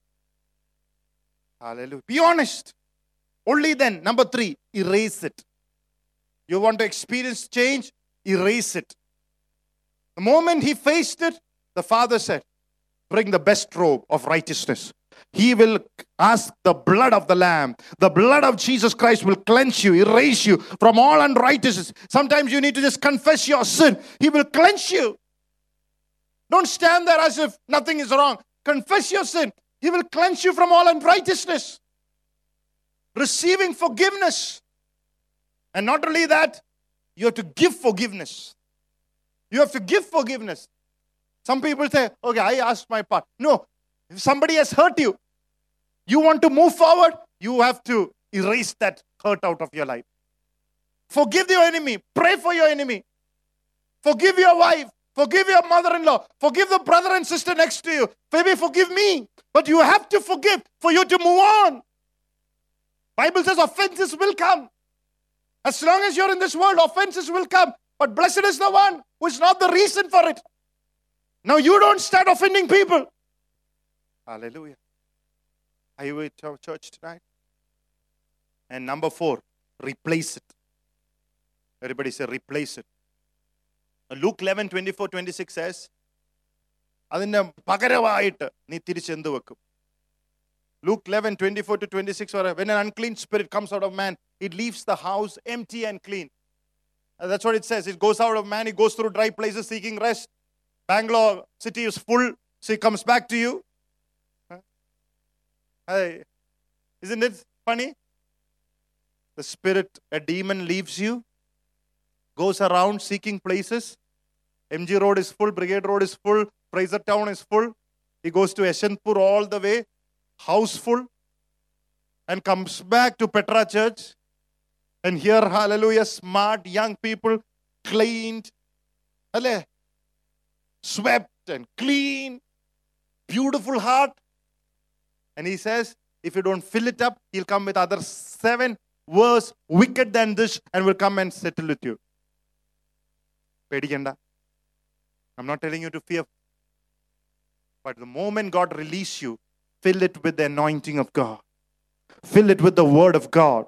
Hallelujah. Be honest. Only then, number three, erase it. You want to experience change? Erase it. The moment he faced it, the father said, Bring the best robe of righteousness. He will ask the blood of the Lamb. The blood of Jesus Christ will cleanse you, erase you from all unrighteousness. Sometimes you need to just confess your sin. He will cleanse you. Don't stand there as if nothing is wrong. Confess your sin. He will cleanse you from all unrighteousness. Receiving forgiveness. And not only that, you have to give forgiveness. You have to give forgiveness. Some people say, okay, I asked my part. No, if somebody has hurt you, you want to move forward, you have to erase that hurt out of your life. Forgive your enemy. Pray for your enemy. Forgive your wife. Forgive your mother-in-law. Forgive the brother and sister next to you. Maybe forgive me. But you have to forgive for you to move on. Bible says offenses will come. As long as you're in this world, offenses will come. But blessed is the one who is not the reason for it. Now you don't start offending people. Hallelujah. Are you our church tonight? And number four, replace it. Everybody say replace it. Luke 11, 24, 26 says, അതിൻ്റെ പകരമായിട്ട് നീ തിരിച്ചെന്ത് വെക്കും Luke 11, 24 to 26, where when an unclean spirit comes out of man, it leaves the house empty and clean. And that's what it says. It goes out of man, it goes through dry places seeking rest. Bangalore city is full, so he comes back to you. Huh? Hey, isn't it funny? The spirit, a demon leaves you, goes around seeking places. MG Road is full, Brigade Road is full, Fraser Town is full. He goes to Yeshwantpur all the way, house full, and comes back to Petra Church. And here, hallelujah, smart young people, cleaned, alle, swept and clean, beautiful heart. And he says, if you don't fill it up, he'll come with other seven worse, wicked than this, and will come and settle with you. പേടിക്കണ്ട I'm not telling you to fear. But the moment God release you, fill it with the anointing of God. Fill it with the word of God.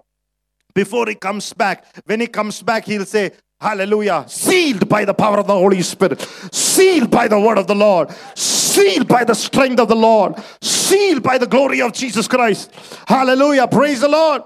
Before he comes back, when he comes back, he'll say, Hallelujah, sealed by the power of the Holy Spirit, sealed by the word of the Lord, sealed by the strength of the Lord, sealed by the glory of Jesus Christ. Hallelujah, praise the Lord.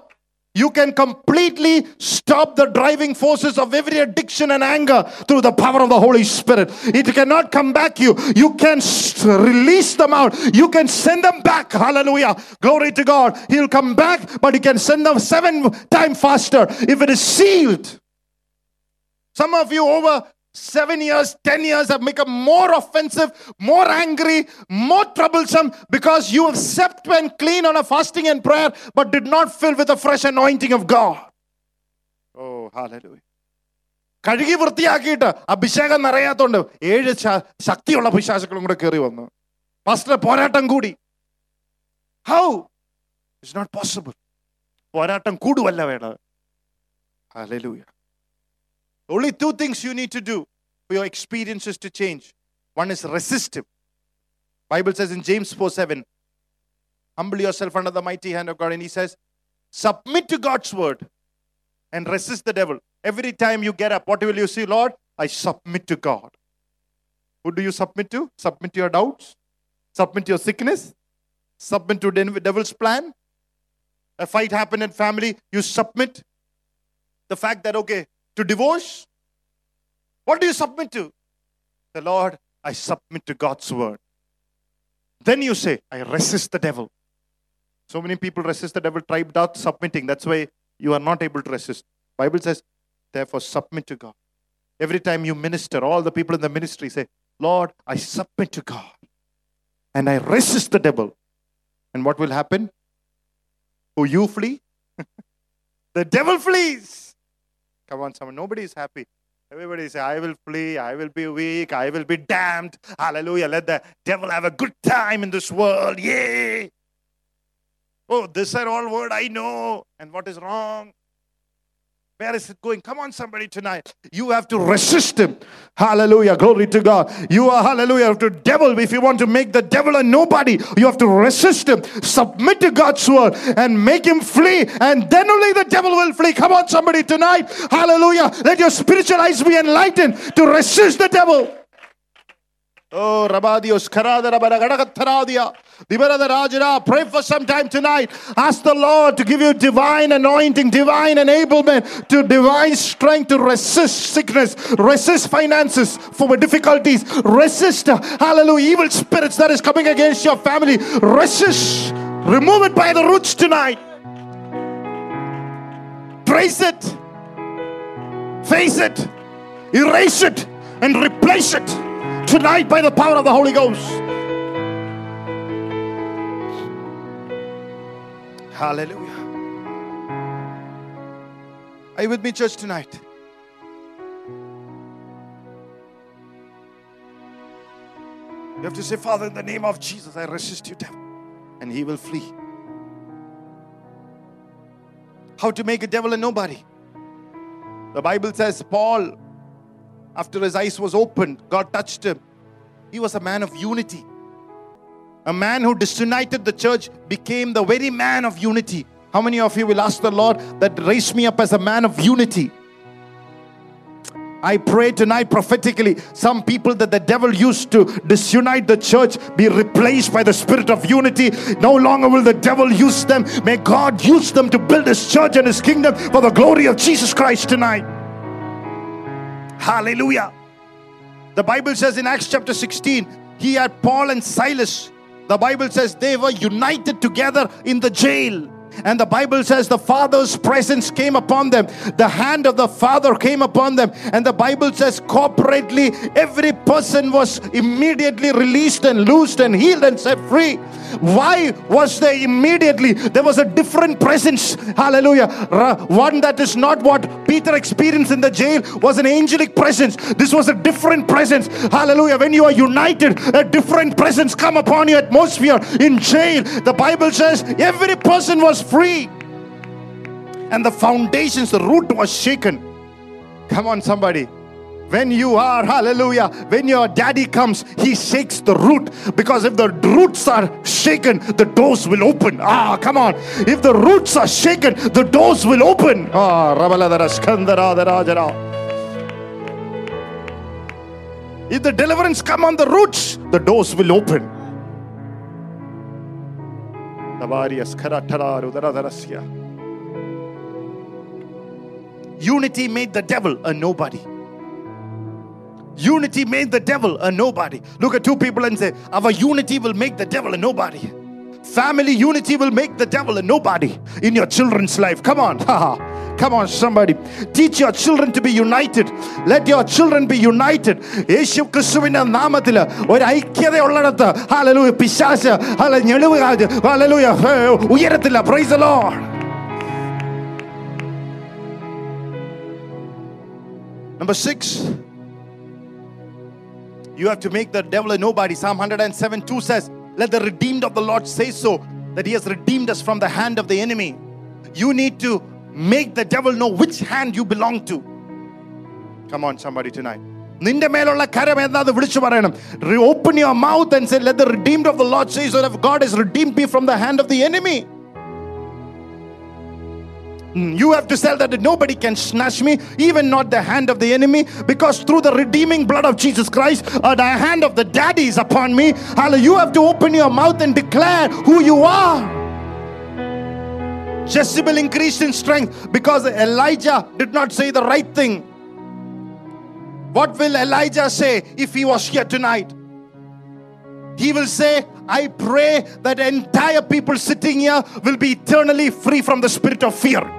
You can completely stop the driving forces of every addiction and anger through the power of the Holy Spirit. It cannot come back you. You can release them out. You can send them back. Hallelujah. Glory to God. He'll come back, but he can send them seven times faster if it is sealed. Some of you over seven years, ten years have become more offensive, more angry, more troublesome because you have slept and clean on a fasting and prayer, but did not fill with the fresh anointing of God. Oh, hallelujah. കഴുകി വൃത്തിയാക്കിയിട്ട് അഭിഷേകം നിറയാത്തോണ്ട് ഏഴ് ശക്തിയുള്ള പിശാചുക്കളും കൂടെ കയറി വന്നു first പോരാട്ടം കൂടി ഹൗ ഇറ്റ്സ് നോട്ട് പോസിബിൾ പോരാട്ടം കൂടുവല്ല വേണ്ടത് Hallelujah. Only two things you need to do for your experiences to change. One is resist him. Bible says in James 4 7, humble yourself under the mighty hand of God. And he says, submit to God's word and resist the devil. Every time you get up, what will you see? Lord, I submit to God. Who do you submit to? Submit to your doubts? Submit to your sickness? Submit to the devil's plan? A fight happened in family, you submit. The fact that, okay, to divorce, what do you submit to? The Lord, I submit to God's word. Then you say, I resist the devil. So many people resist the devil, try without submitting. That's why you are not able to resist. Bible says, therefore, submit to God. Every time you minister, all the people in the ministry say, Lord, I submit to God. And I resist the devil. And what will happen? Oh, you flee? the devil flees. Come on, someone. Nobody is happy. Everybody say, I will flee, I will be weak, I will be damned. Hallelujah. Let the devil have a good time in this world. Yay. Oh, this are all word I know. And what is wrong? Where is it going? Come on, somebody tonight. You have to resist him. Hallelujah. Glory to God. You are, hallelujah, to devil. If you want to make the devil a nobody, you have to resist him. Submit to God's word and make him flee. And then only the devil will flee. Come on, somebody tonight. Hallelujah. Let your spiritual eyes be enlightened to resist the devil. Oh, Rabadios, Karada, Rabadagadagatharadia, Dibarada Rajara, pray for some time tonight. Ask the Lord to give you divine anointing, divine enablement, to divine strength to resist sickness, resist finances for difficulties, resist, uh, hallelujah, evil spirits that is coming against your family. Resist, remove it by the roots tonight. Trace it, face it, erase it, and replace it tonight by the power of the Holy Ghost. Hallelujah. Are you with me, church, tonight? You have to say, Father, in the name of Jesus, I resist you, devil, and he will flee. How to make a devil a nobody? The Bible says, Paul after his eyes was opened, God touched him. He was a man of unity. A man who disunited the church became the very man of unity. How many of you will ask the Lord that raise me up as a man of unity? I pray tonight prophetically, some people that the devil used to disunite the church be replaced by the spirit of unity. No longer will the devil use them. May God use them to build his church and his kingdom for the glory of Jesus Christ tonight. Hallelujah. The Bible says in Acts chapter 16, he had Paul and Silas. The Bible says they were united together in the jail. And the Bible says the Father's presence came upon them. The hand of the Father came upon them. And the Bible says corporately, every person was immediately released and loosed and healed and set free. Why was there immediately? There was a different presence. Hallelujah. One that is not what Peter experienced in the jail was an angelic presence. This was a different presence. Hallelujah. When you are united, a different presence come upon your atmosphere in jail. The Bible says every person was free. And the foundations, the root was shaken. Come on, somebody. When you are, hallelujah, when your daddy comes, he shakes the root. Because if the roots are shaken, the doors will open. Ah, come on. If the roots are shaken, the doors will open. Ah, If the deliverance come on the roots, the doors will open. Unity made the devil a nobody. Unity made the devil a nobody. Look at two people and say, Our unity will make the devil a nobody. Family unity will make the devil a nobody in your children's life. Come on. Come on, somebody. Teach your children to be united. Let your children be united. യേശു ക്രിസ്തുവിന്റെ നാമത്തിൽ ഒരു ഐക്യതയുള്ളിടത്ത് hallelujah പിശാശ് Hala ഞെളിവ് hallelujah ഉയരത്തില്ല price the Lord. Number six, you have to make the devil a nobody. Psalm 107 2 says, Let the redeemed of the Lord say so, that he has redeemed us from the hand of the enemy. You need to make the devil know which hand you belong to. Come on, somebody tonight. നിന്റെ മേലുള്ള കരം എന്താന്ന് വിളിച്ചു പറയണം open your mouth and say let the redeemed of the Lord say so that God has redeemed me from the hand of the enemy You have to tell that nobody can snatch me, even not the hand of the enemy, because through the redeeming blood of Jesus Christ, uh, the hand of the daddy is upon me. Hallelujah. You have to open your mouth and declare who you are. Jezebel increased in strength because Elijah did not say the right thing. What will Elijah say if he was here tonight? He will say, I pray that entire people sitting here will be eternally free from the spirit of fear.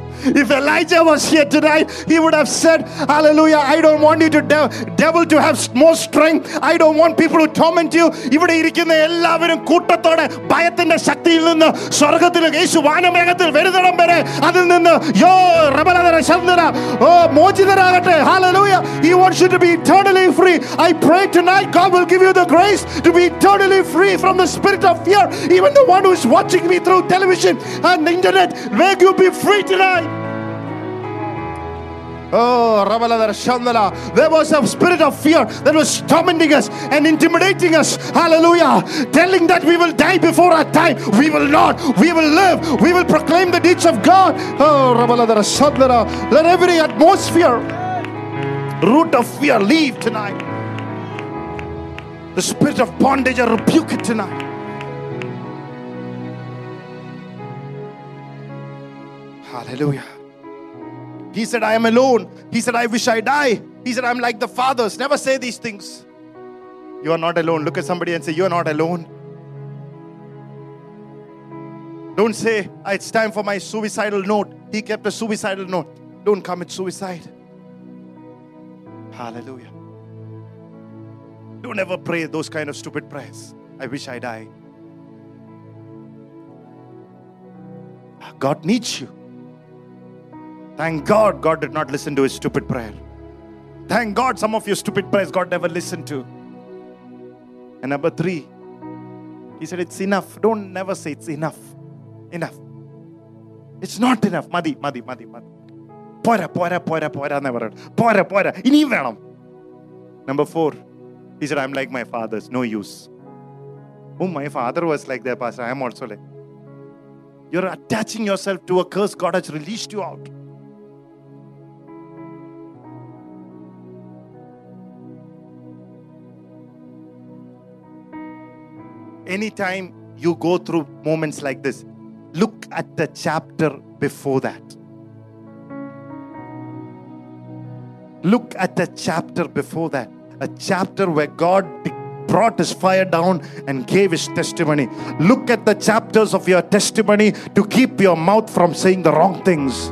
If Elijah was here tonight, he would have said, Hallelujah, I don't want you to de- devil to have more strength. I don't want people to torment you. ഇവിടെ ഇരിക്കുന്ന എല്ലാവരും കൂട്ടത്തോടെ ഭയത്തിന്റെ ശക്തിയിൽ നിന്ന് സ്വർഗത്തിൽ യേശു വാനമേഘത്തിൽ വരുന്നിടം വരെ അതിൽ നിന്ന് യോ റബലതര ശബ്ദര ഓ മോചിതരാകട്ടെ Hallelujah. He wants you to be eternally free. I pray tonight God will give you the grace to be eternally free from the spirit of fear. Even the one who is watching me through television and the internet, may you be free tonight. Oh. There was a spirit of fear that was tormenting us and intimidating us. Hallelujah. Telling that we will die before our time. We will not. We will live. We will proclaim the deeds of God. Oh. Let every atmosphere, root of fear, leave tonight. The spirit of bondage, I rebuke it tonight. Hallelujah. He said, I am alone. He said, I wish I die. He said, I'm like the fathers. Never say these things. You are not alone. Look at somebody and say, You are not alone. Don't say, "Ah, It's time for my suicidal note. He kept a suicidal note. Don't commit suicide. Hallelujah. Don't ever pray those kind of stupid prayers. I wish I die. God needs you. Thank God, God did not listen to his stupid prayer. Thank God, some of your stupid prayers God never listened to. And number three, he said, It's enough. Don't never say it's enough. Enough. It's not enough. മതി മതി മതി മതി പോരാ പോരാ പോരാ പോരാ എന്നേ പറയണം പോരാ പോരാ ഇനിയും വേണം number four he said i'm like my fathers no use oh my father was like that pastor i am also like you're attaching yourself to a curse god has released you out anytime you go through moments like this, look at the chapter before that. Look at the chapter before that. A chapter where God brought his fire down and gave his testimony. Look at the chapters of your testimony to keep your mouth from saying the wrong things.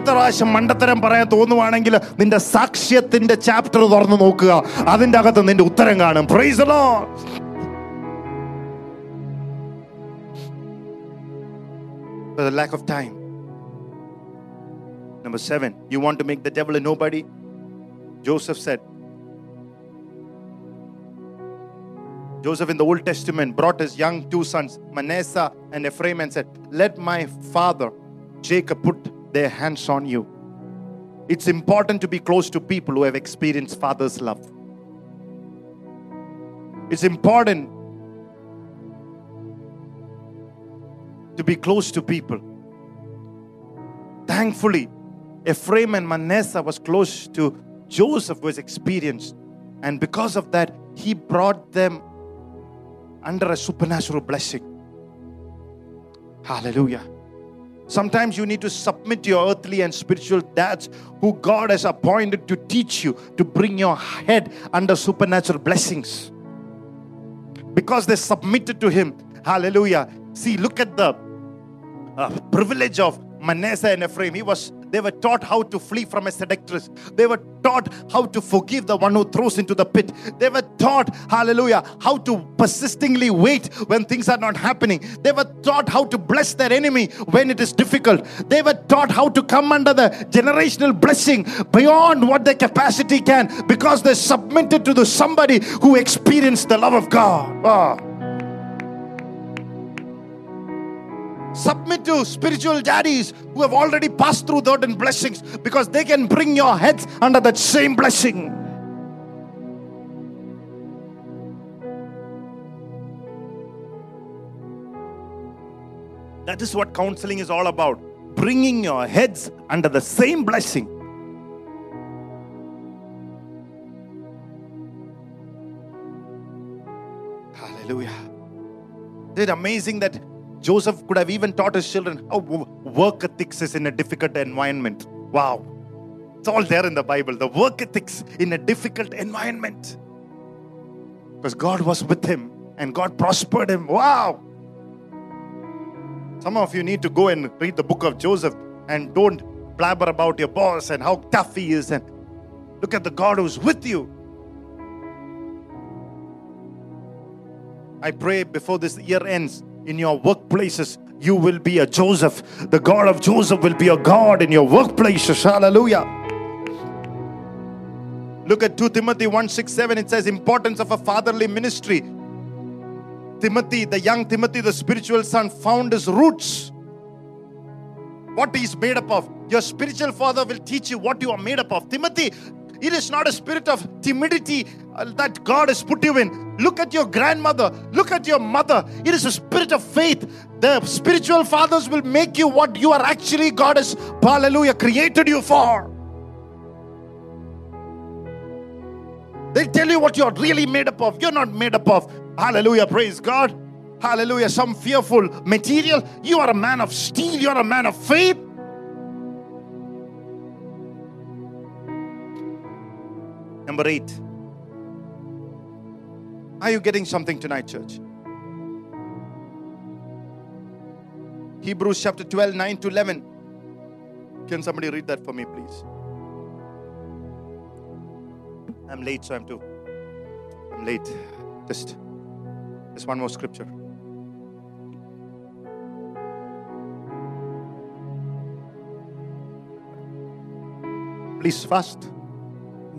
അടുത്ത പ്രാവശ്യം മണ്ടത്തരം പറയാൻ തോന്നുവാണെങ്കിൽ നിന്റെ സാക്ഷ്യത്തിന്റെ chapter തുറന്നു നോക്കുക അതിന്റെ അകത്ത് നിന്റെ ഉത്തരം കാണും price For the lack of time. Number seven, you want to make the devil a nobody? Joseph said, Joseph in the Old Testament brought his young two sons, Manasseh and Ephraim, and said, Let my father Jacob put their hands on you. It's important to be close to people who have experienced father's love. It's important to be close to people. Thankfully, Ephraim and Manasseh was close to Joseph, who was experienced. And because of that, he brought them under a supernatural blessing. Hallelujah. Sometimes you need to submit your earthly and spiritual dads who God has appointed to teach you to bring your head under supernatural blessings. Because they submitted to Him. Hallelujah. See, look at the uh, privilege of Manasseh and Ephraim. He was They were taught how to flee from a seductress. They were taught how to forgive the one who throws into the pit. They were taught, hallelujah, how to persistingly wait when things are not happening. They were taught how to bless their enemy when it is difficult. They were taught how to come under the generational blessing beyond what their capacity can because they submitted to the somebody who experienced the love of God. Ah. Submit to spiritual daddies who have already passed through certain blessings because they can bring your heads under that same blessing. That is what counseling is all about bringing your heads under the same blessing. Hallelujah. Isn't it amazing that Joseph could have even taught his children how wo- work ethics is in a difficult environment? Wow. It's all there in the Bible. The work ethics in a difficult environment. Because God was with him and God prospered him. Wow. Some of you need to go and read the book of Joseph and don't blabber about your boss and how tough he is and look at the God who's with you. I pray before this year ends in your workplaces, you will be a Joseph. The God of Joseph will be a God in your workplaces. Hallelujah. Look at 2 Timothy 1 6 7. It says, Importance of a fatherly ministry. Timothy, the young Timothy, the spiritual son, found his roots. What he's made up of. Your spiritual father will teach you what you are made up of. Timothy, it is not a spirit of timidity uh, that God has put you in. Look at your grandmother. Look at your mother. It is a spirit of faith. The spiritual fathers will make you what you are actually, God has, hallelujah, created you for. They'll tell you what you're really made up of. You're not made up of. Hallelujah. Praise God. Hallelujah. Some fearful material. You are a man of steel. You're a man of faith. Number eight. Are you getting something tonight, church? Hebrews chapter 12, 9 to 11. Can somebody read that for me, please? I'm late, so I'm too. I'm late. Just, just one more scripture. Please fast.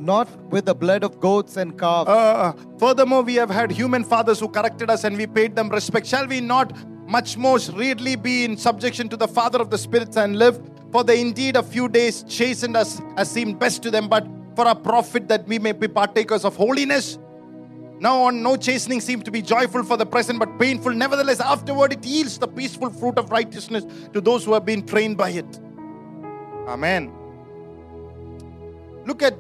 Not with the blood of goats and calves. Uh, furthermore, we have had human fathers who corrected us and we paid them respect. Shall we not much more readily be in subjection to the Father of the spirits and live? For they indeed a few days chastened us as seemed best to them, but for our profit that we may be partakers of holiness. Now on no chastening seems to be joyful for the present, but painful. Nevertheless, afterward it yields the peaceful fruit of righteousness to those who have been trained by it. Amen. Look at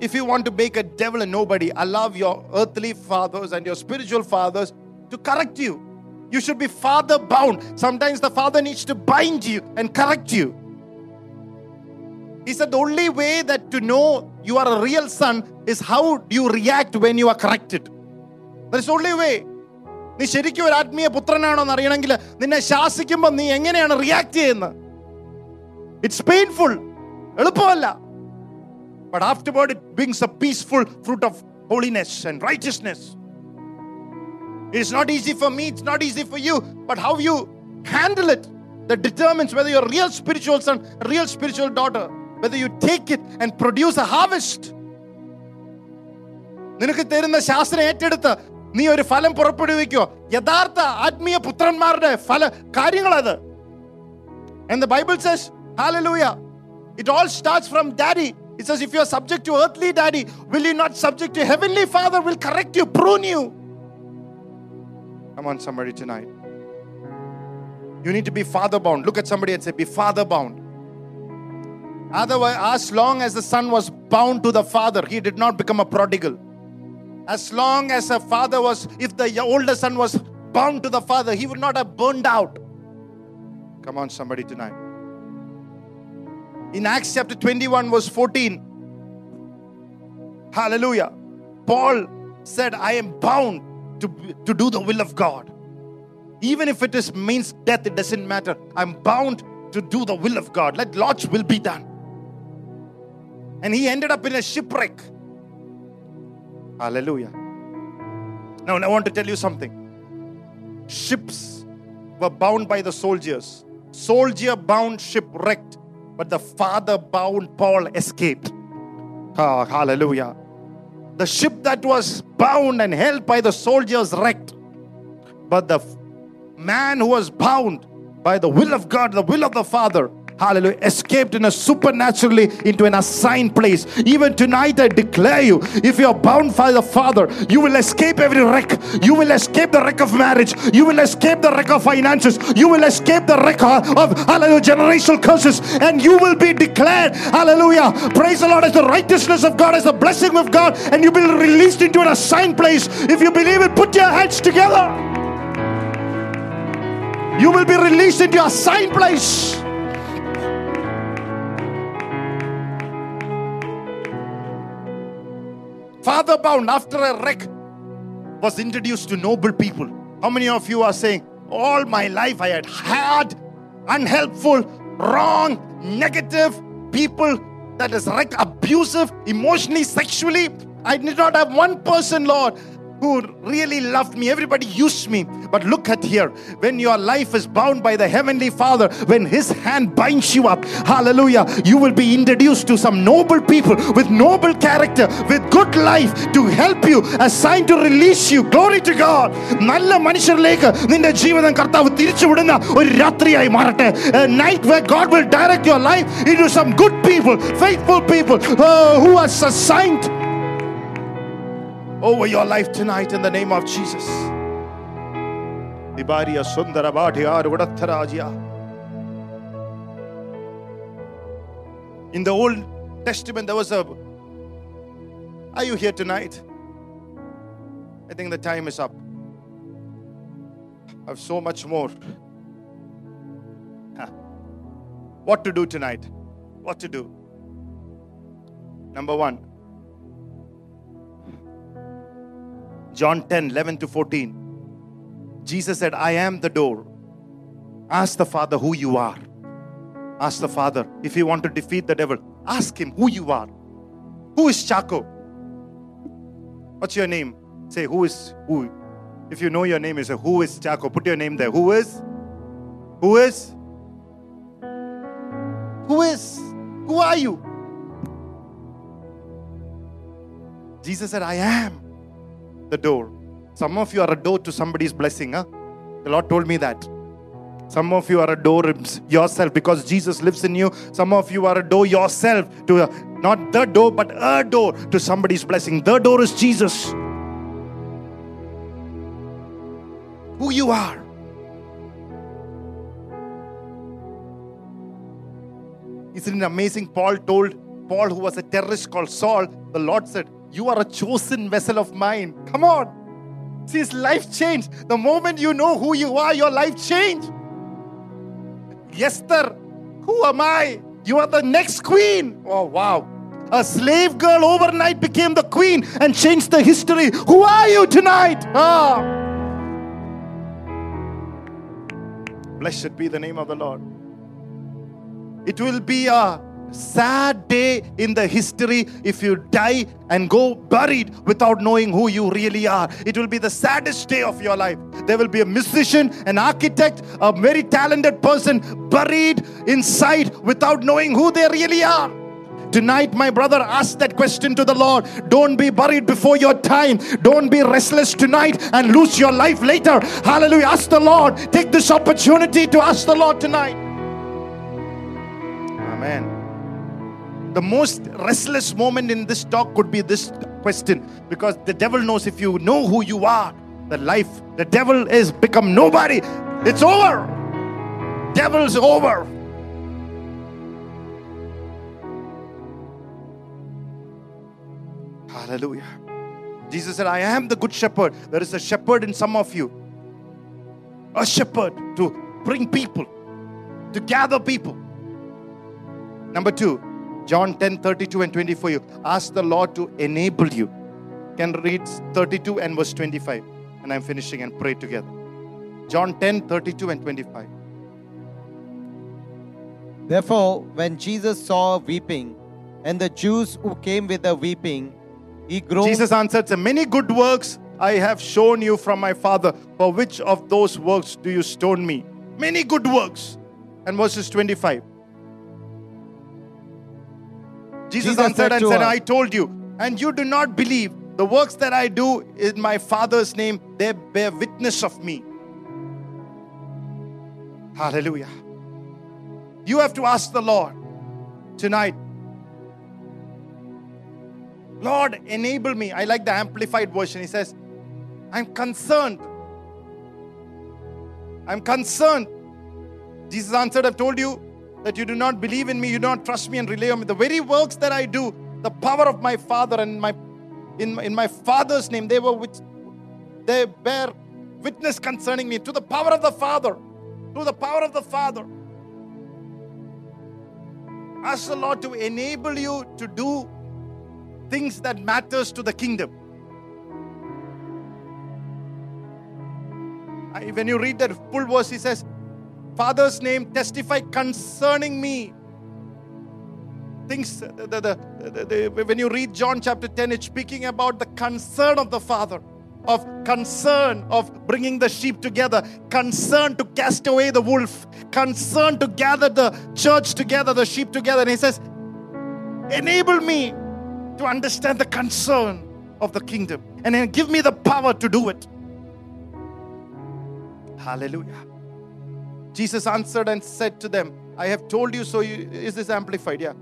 if you want to make a devil a nobody, allow your earthly fathers and your spiritual fathers to correct you. You should be father bound. Sometimes the father needs to bind you and correct you. He said the only way that to know you are a real son is how do you react when you are corrected. That is the only way. നീ ശരിക്കും ഒരു ആത്മീയ പുത്രനാണോ എന്ന് അറിയണമെങ്കിൽ നിന്നെ ശാസിക്കുമ്പോൾ നീ എങ്ങനെയാണ് react ചെയ്യുന്നത് ഇറ്റ്സ് പെയിൻഫുൾ എളുപ്പമല്ല but afterward it brings a peaceful fruit of holiness and righteousness. It is not easy for me, it's not easy for you, but how you handle it that determines whether you're a real spiritual son, a real spiritual daughter, whether you take it and produce a harvest. നിനക്ക് തരുന്ന ശാസ്ത്രം ഏറ്റെടുത്ത് നീ ഒരു ഫലം പുറപ്പെടുവിക്കോ യഥാർത്ഥ ആത്മീയ പുത്രന്മാരുടെ ഫല കാര്യങ്ങളത് And the Bible says, Hallelujah. It all starts from daddy. it says, if you are subject to earthly daddy, will you not subject to heavenly father, will correct you, prune you. Come on, somebody tonight. You need to be father bound. Look at somebody and say, Be father bound. Otherwise, as long as the son was bound to the father, he did not become a prodigal. As long as a father was, if the older son was bound to the father, he would not have burned out. Come on, somebody tonight. In Acts chapter 21, verse 14, hallelujah, Paul said, I am bound to, to do the will of God. Even if it is means death, it doesn't matter. I'm bound to do the will of God. Let Lord's will be done. And he ended up in a shipwreck. Hallelujah. Now, I want to tell you something. Ships were bound by the soldiers. Soldier bound ship wrecked, but the father bound Paul escaped. Ah, hallelujah. The ship that was bound and held by the soldiers wrecked, but the man who was bound by the will of God, the will of the Father, hallelujah, escaped in a supernaturally into an assigned place. Even tonight, I declare you, if you are bound by the Father, you will escape every wreck. You will escape the wreck of marriage. You will escape the wreck of finances. You will escape the wreck of, hallelujah, generational curses. And you will be declared, hallelujah, praise the Lord, as the righteousness of God, as the blessing of God, and you will be released into an assigned place. If you believe it, put your hands together. You will be released into your assigned place. Father bound after a wreck was introduced to noble people. How many of you are saying, All my life I had hard, unhelpful, wrong, negative people that is wreck, abusive, emotionally, sexually. I did not have one person, Lord, who really loved me. Everybody used me. But look at here. When your life is bound by the Heavenly Father, when His hand binds you up, hallelujah, you will be introduced to some noble people with noble character, with good life to help you, assigned to release you. Glory to God. നല്ല മനുഷ്യരിലേക്ക് നിന്റെ ജീവിതം കർത്താവ് തിരിച്ചു വിടുന്ന ഒരു രാത്രിയായി മാറട്ടെ A night where God will direct your life into some good people, faithful people uh, who are assigned over your life tonight in the name of Jesus. Sundara. In the Old Testament, there was a. Are you here tonight? I think the time is up. I have so much more. What to do tonight? What to do? Number one, John 10 11 to 14. Jesus said, I am the door. Ask the Father who you are. Ask the Father if you want to defeat the devil. Ask him who you are. Who is Chaco? What's your name? Say, who is who? If you know your name, you say, Who is Chaco? Put your name there. Who is? Who is? Who is? Who are you? Jesus said, I am the door. Some of you are a door to somebody's blessing. Huh? The Lord told me that. Some of you are a door yourself because Jesus lives in you. Some of you are a door yourself to a, not the door, but a door to somebody's blessing. The door is Jesus. Who you are. Isn't it amazing? Paul told Paul, who was a terrorist called Saul, the Lord said, You are a chosen vessel of mine. Come on. See, life changed. The moment you know who you are, your life changed. Esther, who am I? You are the next queen. Oh, wow. A slave girl overnight became the queen and changed the history. Who are you tonight? Ah. Blessed be the name of the Lord. It will be a sad day in the history if you die and go buried without knowing who you really are. It will be the saddest day of your life. There will be a musician, an architect, a very talented person buried inside without knowing who they really are. Tonight, my brother, ask that question to the Lord. Don't be buried before your time. Don't be restless tonight and lose your life later. Hallelujah. Ask the Lord. Take this opportunity to ask the Lord tonight. Amen the most restless moment in this talk could be this question. Because the devil knows if you know who you are the life the devil is become nobody. It's over. Devil's over. Hallelujah. Jesus said i am the good shepherd. There is a shepherd in some of you. A shepherd to bring people to gather people. Number 2 John 10 32 and 24. You ask the Lord to enable you. Can read 32 and verse 25. And I'm finishing and pray together. John 10 32 and 25. Therefore, when Jesus saw weeping, and the Jews who came with the weeping, he groaned. Jesus answered, Many good works I have shown you from my Father. For which of those works do you stone me? Many good works. And verses 25. Jesus, Jesus answered and said, her- I told you, and you do not believe. The works that I do in my Father's name, they bear witness of me. Hallelujah. You have to ask the Lord tonight, Lord, enable me. I like the amplified version. He says, I'm concerned. I'm concerned. Jesus answered, I've told you that you do not believe in me, you do not trust me and rely on me. The very works that I do, the power of my Father and my in, in my Father's name, they were which they bear witness concerning me to the power of the Father. To the power of the Father. Ask the Lord to enable you to do things that matters to the kingdom. When you read that full verse, he says, Father's name testify concerning me. Things, uh, the, the, the- the- when you read John chapter 10, it's speaking about the concern of the Father, of concern of bringing the sheep together, concern to cast away the wolf, concern to gather the church together, the sheep together. And he says, Enable me to understand the concern of the kingdom and then give me the power to do it. Hallelujah. Jesus answered and said to them, I have told you so. You, is this amplified? Yeah.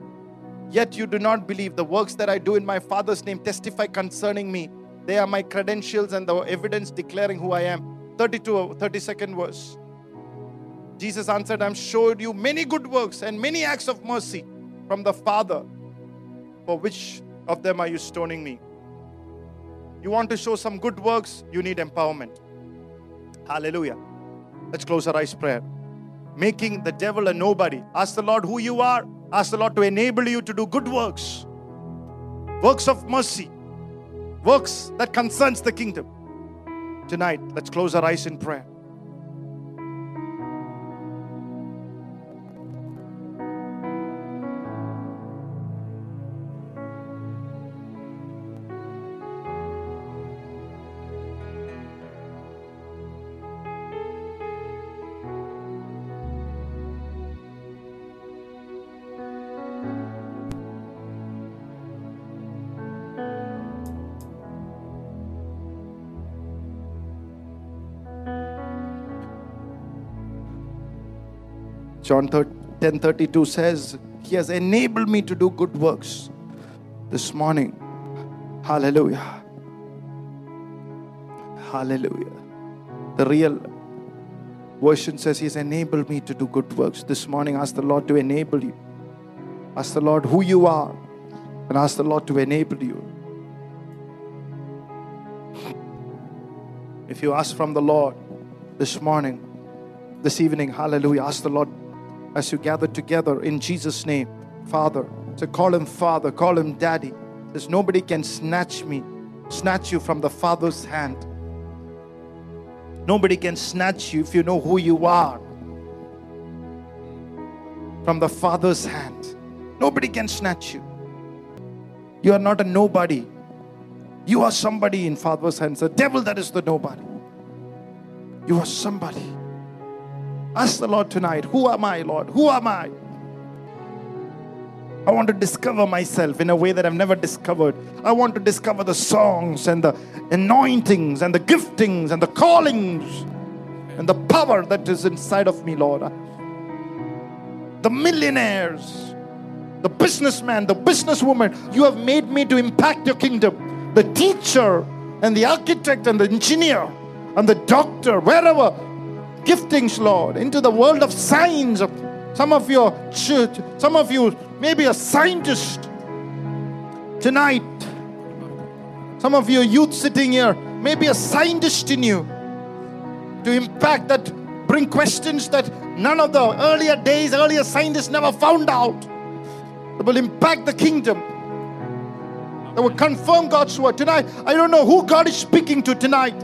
Yet you do not believe the works that I do in my Father's name testify concerning me. They are my credentials and the evidence declaring who I am. 32, 32nd verse. Jesus answered, I'm showed you many good works and many acts of mercy from the Father. For which of them are you stoning me? You want to show some good works, you need empowerment. Hallelujah. Let's close our eyes prayer. Making the devil a nobody. Ask the Lord who you are. Ask the Lord to enable you to do good works. Works of mercy. Works that concerns the kingdom. Tonight, let's close our eyes in prayer. John 10:32 says, He has enabled me to do good works this morning. Hallelujah. Hallelujah. The real version says, He has enabled me to do good works. This morning, ask the Lord to enable you. Ask the Lord who you are, and ask the Lord to enable you. If you ask from the Lord this morning, this evening, hallelujah, ask the Lord as you gather together in Jesus' name, Father. So call him Father, call him Daddy. There's nobody can snatch me, snatch you from the Father's hand. Nobody can snatch you if you know who you are from the Father's hand. Nobody can snatch you. You are not a nobody. You are somebody in Father's hands. The devil that is the nobody. You are somebody. Ask the Lord tonight, Who am I, Lord? Who am I? I want to discover myself in a way that I've never discovered. I want to discover the songs and the anointings and the giftings and the callings and the power that is inside of me, Lord. The millionaires, the businessman, the businesswoman, you have made me to impact your kingdom. The teacher and the architect and the engineer and the doctor, wherever giftings, Lord, into the world of science. Some of your church, some of you maybe a scientist tonight. Some of you youth sitting here, maybe a scientist in you to impact that, bring questions that none of the earlier days, earlier scientists never found out. That will impact the kingdom. That will confirm God's word. Tonight, I don't know who God is speaking to tonight.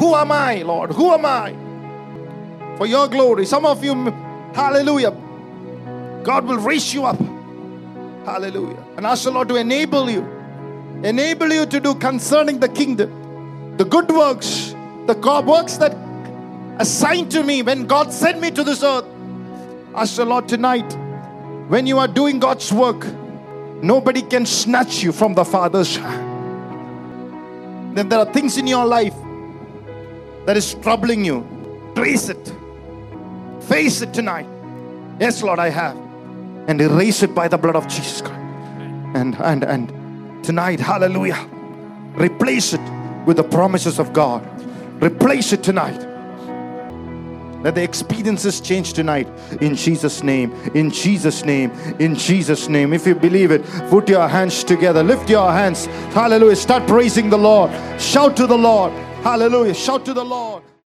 Who am I, Lord? Who am I? For your glory. Some of you, hallelujah, God will raise you up. Hallelujah. And ask the Lord to enable you. Enable you to do concerning the kingdom. The good works, the God works that assigned to me when God sent me to this earth. Ask the Lord tonight, when you are doing God's work, nobody can snatch you from the Father's hand. Then there are things in your life that is troubling you. Trace it. Face it tonight. Yes, Lord, I have. And erase it by the blood of Jesus Christ. And and and tonight, hallelujah. Replace it with the promises of God. Replace it tonight. Let the experiences change tonight in Jesus' name. In Jesus' name. In Jesus' name. If you believe it, put your hands together. Lift your hands. Hallelujah. Start praising the Lord. Shout to the Lord. Hallelujah. Shout to the Lord.